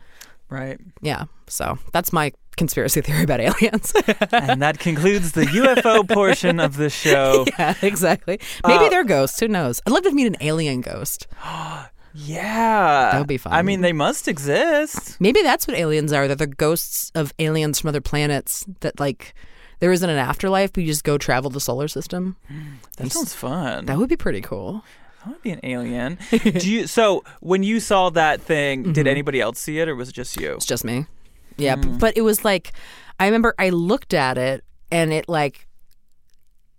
D: right.
E: Yeah. So that's my conspiracy theory about aliens.
D: and that concludes the UFO portion of the show.
E: yeah, exactly. Maybe
D: Uh,
E: they're ghosts. Who knows? I'd love to meet an alien ghost.
D: Yeah.
E: That would be fun.
D: I mean, they must exist.
E: Maybe that's what aliens are. They're the ghosts of aliens from other planets that like there isn't an afterlife, but you just go travel the solar system.
D: That sounds fun.
E: That would be pretty cool.
D: I want to be an alien. Do you? So when you saw that thing,
E: Mm-hmm.
D: did anybody else see it, or was it just you?
E: It's just me. Yeah, b- but it was like I remember I looked at it and it like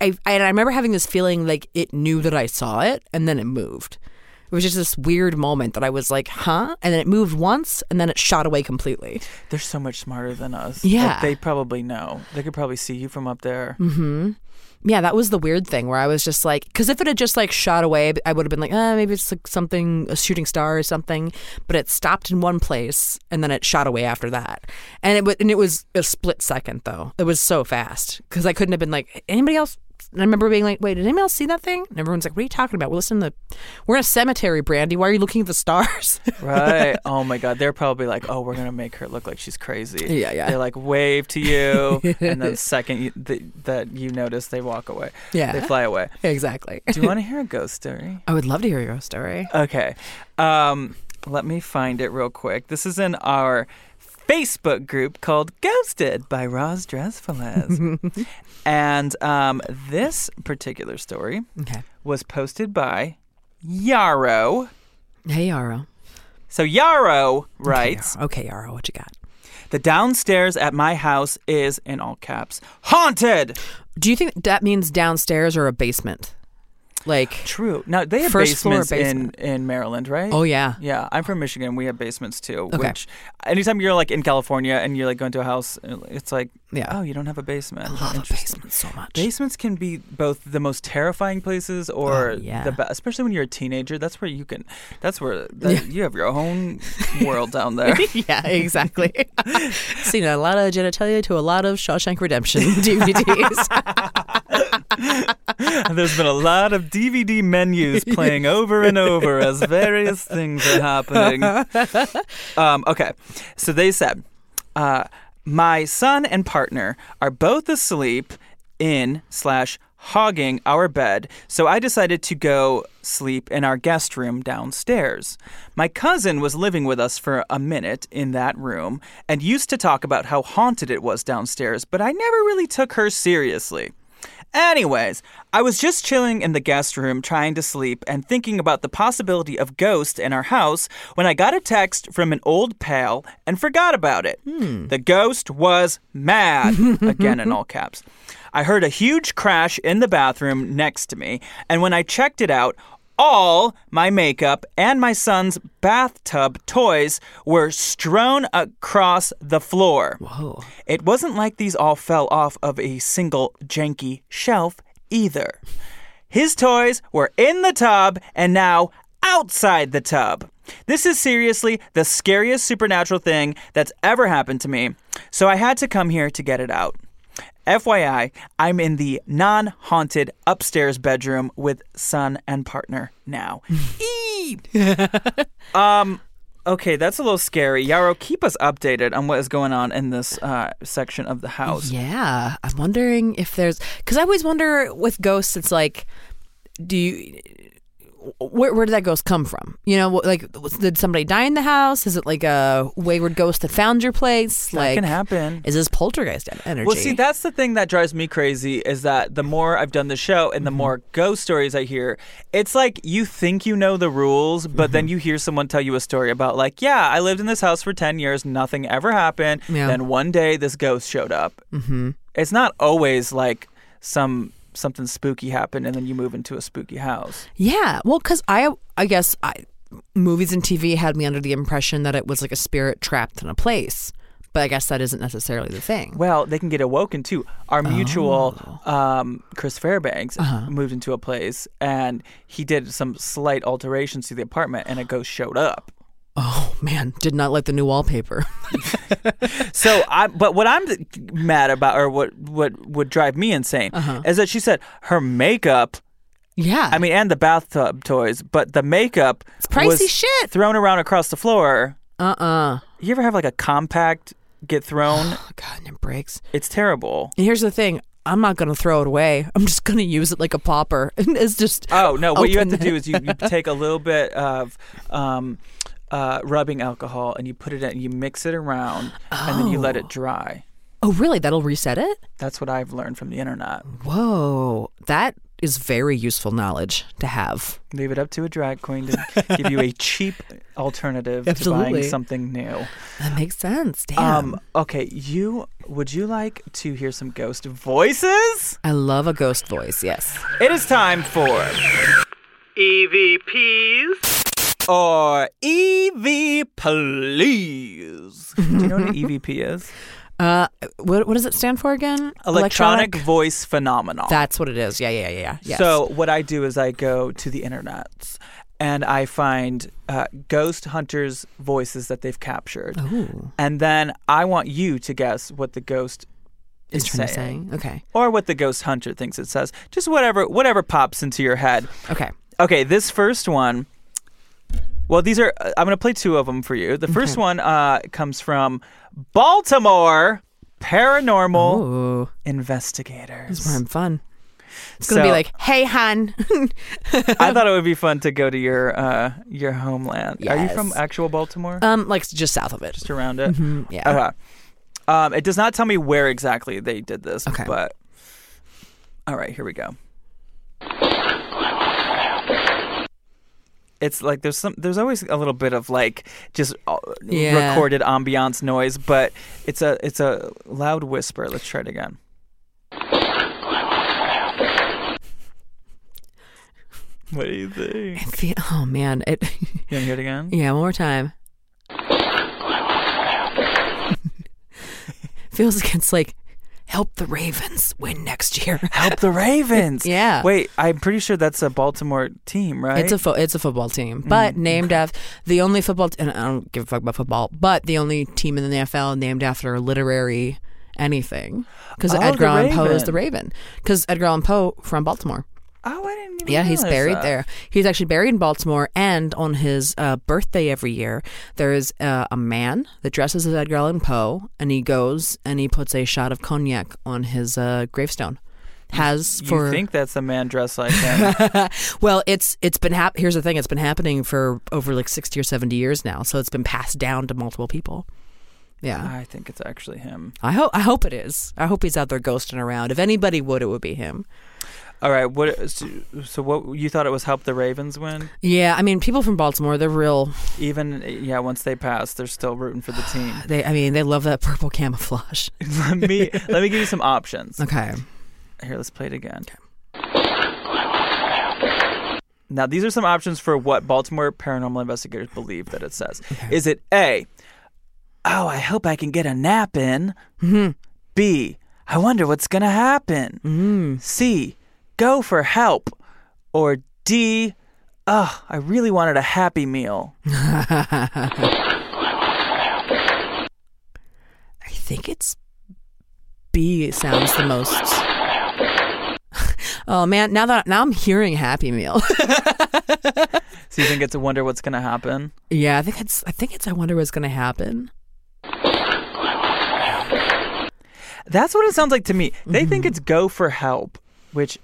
E: I I, and I remember having this feeling like it knew that I saw it and then it moved. It was just this weird moment that I was like, "Huh?" And then it moved once and then it shot away completely.
D: They're so much smarter than us.
E: Yeah.
D: Like, they probably know. They could probably see you from up there.
E: Mm-hmm. Yeah, that was the weird thing where I was just like, because if it had just like shot away, I would have been like, uh, maybe it's like something, a shooting star or something. But it stopped in one place and then it shot away after that. And it, wa- and it was a split second though. It was so fast because I couldn't have been like, anybody else? And I remember being like, wait, did anyone else see that thing? And everyone's like, what are you talking about? We're listening to, we're in a cemetery, Brandie. Why are you looking at the stars?
D: Right. oh my God. They're probably like, oh, we're gonna make her look like she's crazy.
E: Yeah, yeah.
D: They like wave to you, and then the second you, th- that you notice, they walk away.
E: Yeah.
D: They fly away.
E: exactly.
D: Do you want to hear a ghost story?
E: I would love to hear your story.
D: Okay. Um, let me find it real quick. This is in our Facebook group called Ghosted by Roz Drezfield. and um, this particular story
E: Okay.
D: was posted by Yarrow.
E: Hey, Yaro.
D: So Yarrow writes
E: Okay, Yaro, what you got?
D: The downstairs at my house is, in all caps, haunted.
E: Do you think that means downstairs or a basement? Like,
D: True. Now they have
E: First floor
D: basements
E: basement.
D: in in Maryland, right?
E: oh yeah,
D: Yeah, I'm from Michigan. We have basements too.
E: Okay.
D: Which, anytime you're like in California and you're like going to a house, it's like,
E: Yeah.
D: oh, you don't have a basement.
E: I love
D: Interesting.
E: basements so much.
D: Basements can be both the most terrifying places or
E: Oh, yeah.
D: the best, especially when you're a teenager. That's where you can. That's where that, you have your own world down there.
E: yeah, exactly. Seen a lot of genitalia to a lot of Shawshank Redemption DVDs.
D: There's been a lot of DVD menus playing over and over as various things are happening. Um, okay, so they said, uh, my son and partner are both asleep in slash hogging our bed, so I decided to go sleep in our guest room downstairs. My cousin was living with us for a minute in that room and used to talk about how haunted it was downstairs, but I never really took her seriously. Anyways, I was just chilling in the guest room trying to sleep and thinking about the possibility of ghosts in our house when I got a text from an old pal and forgot about it. Hmm. The ghost was mad, again in all caps. I heard a huge crash in the bathroom next to me, and when I checked it out, all my makeup and my son's bathtub toys were strewn across the floor.
E: Whoa.
D: It wasn't like these all fell off of a single janky shelf either. His toys were in the tub and now outside the tub. This is seriously the scariest supernatural thing that's ever happened to me, so I had to come here to get it out. FYI, I'm in the non haunted upstairs bedroom with son and partner now. Eee! um, okay, that's a little scary. Yarrow, keep us updated on what is going on in this uh, section of the house.
E: Yeah, I'm wondering if there's because I always wonder with ghosts. It's like, do you? Where, where did that ghost come from? You know, like did somebody die in the house? Is it like a wayward ghost that found your place?
D: That
E: like,
D: can happen.
E: Is this poltergeist en- energy?
D: Well, see, that's the thing that drives me crazy is that the more I've done the show and the
E: Mm-hmm.
D: more ghost stories I hear, it's like you think you know the rules, but
E: Mm-hmm.
D: then you hear someone tell you a story about, like, yeah, I lived in this house for 10 years, nothing ever happened.
E: Yeah.
D: Then one day this ghost showed up. Mm-hmm. It's not always like some something spooky happened and then you move into a spooky house.
E: Yeah, well, because I, I guess I, movies and TV had me under the impression that it was like a spirit trapped in a place, but I guess that isn't necessarily the thing.
D: Well, they can get awoken too. Our mutual
E: Oh.
D: um, Chris Fairbanks
E: Uh-huh.
D: moved into a place and he did some slight alterations to the apartment and a ghost showed up.
E: Oh man, did not like the new wallpaper.
D: So I, but what I'm mad about, or what what would drive me insane,
E: Uh-huh.
D: is that she said her makeup.
E: yeah.
D: I mean, and the bathtub toys, but the makeup it's
E: pricey shit.
D: thrown around across the floor.
E: uh uh
D: You ever have like a compact get thrown?
E: Oh god, and it breaks.
D: it's terrible.
E: And here's the thing. I'm not gonna throw it away. I'm just gonna use it like a popper. It's just
D: Oh no! What you have to do is you, you take a little bit of um, uh, rubbing alcohol and you put it in, you mix it around, and then you let it dry.
E: Oh really? That'll reset it?
D: That's what I've learned from the internet.
E: Whoa. That is very useful knowledge to have.
D: Leave it up to a drag queen to give you a cheap alternative to
E: Absolutely.
D: buying something new.
E: That makes sense. Damn.
D: Um, okay, you would you like to hear some ghost voices?
E: I love a ghost voice, yes.
D: It is time for EVPs or EV please. Do you know what an EVP is?
E: Uh what what does it stand for again?
D: Electronic, voice phenomenon.
E: That's what it is. Yeah, yeah, yeah, yeah. Yes.
D: So what I do is I go to the internet and I find uh, ghost hunters' voices that they've captured,
E: Ooh.
D: and then I want you to guess what the ghost is
E: Is trying to
D: saying,
E: say. Okay.
D: or what the ghost hunter thinks it says. Just whatever, whatever pops into your head.
E: Okay.
D: Okay, this first one. Well, these are. uh, I'm going to play two of them for you. The first one uh, comes from Baltimore Paranormal
E: Ooh.
D: Investigators.
E: This is where I'm fun. It's gonna be like, hey hun.
D: I thought it would be fun to go to your uh, your homeland. Are you from actual Baltimore?
E: um, like just south of it.
D: Just around it.
E: Mhm, yeah.
D: Okay. Um, it does not tell me where exactly they did this.
E: Okay.
D: But all right, here we go. It's like there's some there's always a little bit of like just uh,
E: Yeah.
D: recorded ambiance noise, but it's a it's a loud whisper. Let's try it again. What do you think?
E: Feel, oh man, it.
D: You want to hear it again?
E: yeah, one more time. Feels like it's like, help the Ravens win next year.
D: Help the Ravens.
E: Yeah.
D: Wait, I'm pretty sure that's a Baltimore team, right?
E: It's a fo- it's a football team, but mm, named after the only football. T- and I don't give a fuck about football, but the only team in the NFL named after a literary anything because
D: Oh,
E: Edgar Allan Poe is the
D: Raven.
E: Raven because Edgar Allan Poe from Baltimore.
D: oh, I didn't even
E: Yeah, he's buried
D: that.
E: there. He's actually buried in Baltimore, and on his uh, birthday every year, there is uh, a man that dresses as Edgar Allan Poe, and he goes and he puts a shot of cognac on his uh, gravestone. Has
D: You
E: for
D: think that's a man dressed like him?
E: well, it's it's been hap- here's the thing, it's been happening for over like sixty or seventy years now, so it's been passed down to multiple people. Yeah,
D: I think it's actually him.
E: I hope I hope it is. I hope he's out there ghosting around. If anybody would, it would be him.
D: All right, what? So, so what? You thought it was help the Ravens win?
E: Yeah, I mean, people from Baltimore, they're real.
D: Even yeah, once they pass, they're still rooting for the team.
E: They, I mean, they love that purple camouflage.
D: let me let me give you some options.
E: Okay.
D: Here, let's play it again. Okay. Now, these are some options for what Baltimore paranormal investigators believe that it says. Is it A? Oh, I hope I can get a nap in.
E: Mm-hmm.
D: B. I wonder what's gonna happen.
E: Mm.
D: C. Go for help. Or D. Oh, I really wanted a happy meal.
E: I think it's B sounds the most. oh man, now that now I'm hearing Happy Meal.
D: So you think it's a wonder what's gonna happen?
E: yeah, I think it's I think it's I wonder what's gonna happen.
D: That's what it sounds like to me. They
E: Mm-hmm.
D: think it's go for help, which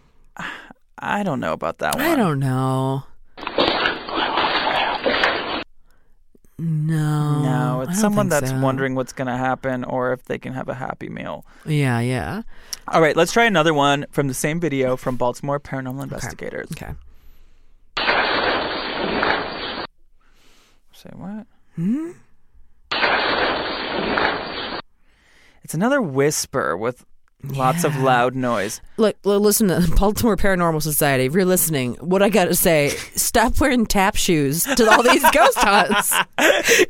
D: I don't know about that one.
E: I don't know. No.
D: No, it's someone that's
E: so.
D: wondering what's going to happen or if they can have a happy meal.
E: Yeah, yeah.
D: All right, let's try another one from the same video from Baltimore Paranormal Investigators.
E: Okay.
D: Say what? Hmm? It's another whisper with Lots
E: yeah.
D: of loud noise.
E: Look, listen to Baltimore Paranormal Society. If you're listening, what I got to say, stop wearing tap shoes to all these ghost hunts.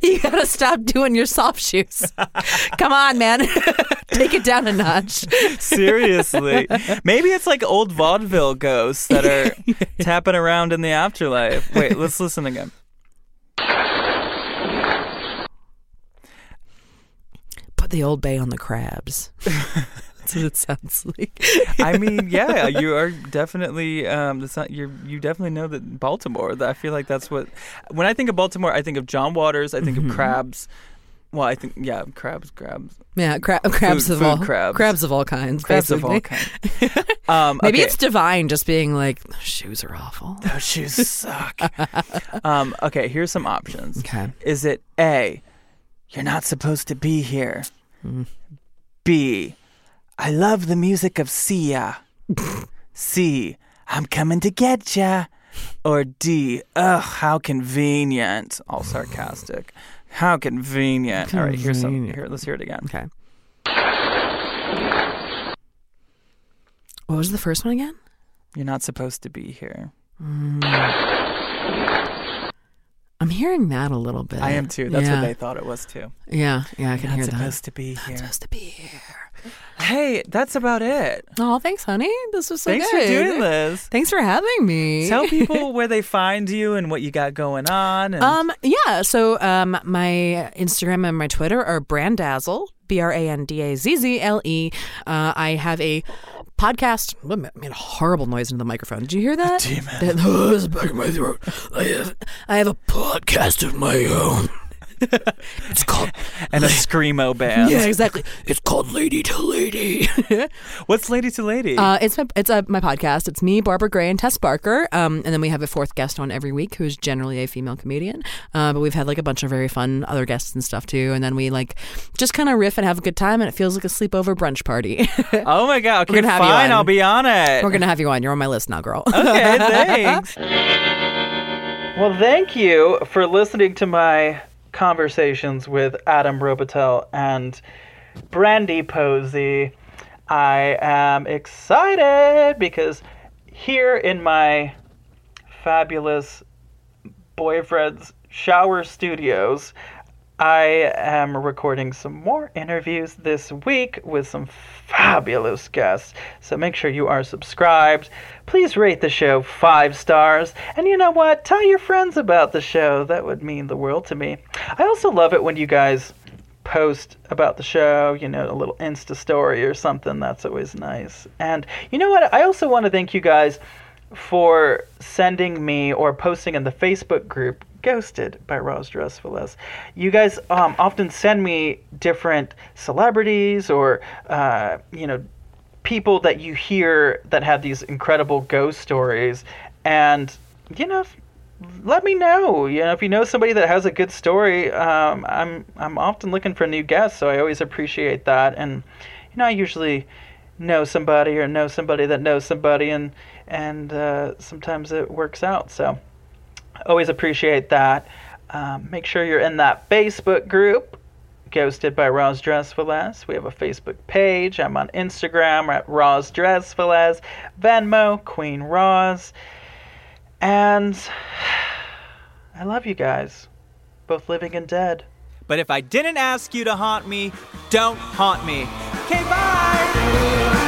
E: You got to stop doing your soft shoes. Come on, man. Take it down a notch.
D: Seriously. Maybe it's like old vaudeville ghosts that are tapping around in the afterlife. Wait, let's listen again.
E: Put the old bay on the crabs. That's what it sounds like.
D: I mean, yeah, you are definitely. Um, not, you're, you definitely know that Baltimore. That I feel like that's what. When I think of Baltimore, I think of John Waters. I think
E: Mm-hmm.
D: of crabs. Well, I think yeah, crabs, crabs,
E: Yeah, cra- crabs
D: Food-
E: of
D: food
E: all
D: crabs.
E: of all kinds.
D: crabs of all
E: basically.
D: kinds. Um,
E: Maybe
D: okay.
E: it's divine, just being like "Those shoes are awful.
D: Those shoes suck. um, okay, here's some options.
E: Okay.
D: Is it A, you're not supposed to be here? B, I love the music of Sia. C, I'm coming to get ya. Or D, ugh, how convenient. All sarcastic. How convenient. All right, here's some. Here, let's hear it again.
E: Okay. What was the first one again?
D: You're not supposed to be here. Mm.
E: I'm hearing that a little bit.
D: I am too. That's
E: yeah.
D: what they thought it was too.
E: Yeah, yeah, I can
D: You're
E: hear
D: not
E: that.
D: supposed to be here.
E: supposed to be here.
D: Hey, that's about it.
E: Oh, thanks, honey. This was so
D: Thanks
E: good.
D: for doing this.
E: Thanks for having me.
D: Tell people where they find you and what you got going on. And
E: Um, yeah. So, um, my Instagram and my Twitter are Brandazzle, B R A N D A Z Z L E. Uh, I have a podcast. I made a horrible noise into the microphone. Did you hear that?
D: Damn
E: it. That it's back in my throat. I have, I have a podcast of my own. It's called.
D: and a screamo band.
E: Yeah, exactly. It's called Lady to Lady.
D: What's Lady to Lady?
E: Uh, it's my it's uh, my podcast. It's me, Barbara Gray, and Tess Barker. Um, and then we have a fourth guest on every week, who is generally a female comedian. Uh, but we've had like a bunch of very fun other guests and stuff too. And then we like just kind of riff and have a good time, and it feels like a sleepover brunch party.
D: oh my god. Okay,
E: we're gonna have you on.
D: I'll be on it.
E: We're gonna have you on. You're on my list now, girl.
D: Okay, thanks.
B: Well, thank you for listening to my conversations with Adam Robitel and Brandie Posey. I am excited because here in my fabulous boyfriend's shower studios, I am recording some more interviews this week with some fabulous guests. So make sure you are subscribed. Please rate the show five stars. And you know what? Tell your friends about the show. That would mean the world to me. I also love it when you guys post about the show, you know, a little Insta story or something. That's always nice. And you know what? I also want to thank you guys for sending me or posting in the Facebook group Ghosted by Roz Drezfield. You guys um, often send me different celebrities or, uh, you know, people that you hear that have these incredible ghost stories. And, you know, let me know. You know, if you know somebody that has a good story, um, I'm I'm often looking for new guests, so I always appreciate that. And you know, I usually know somebody or know somebody that knows somebody, and and uh, sometimes it works out. So always appreciate that. Um, make sure you're in that Facebook group. Ghosted by Roz Drezfield. We have a Facebook page. I'm on Instagram at Roz Drezfield. Venmo, Queen Roz. And I love you guys, both living and dead.
D: but if I didn't ask you to haunt me, don't haunt me. Okay, bye.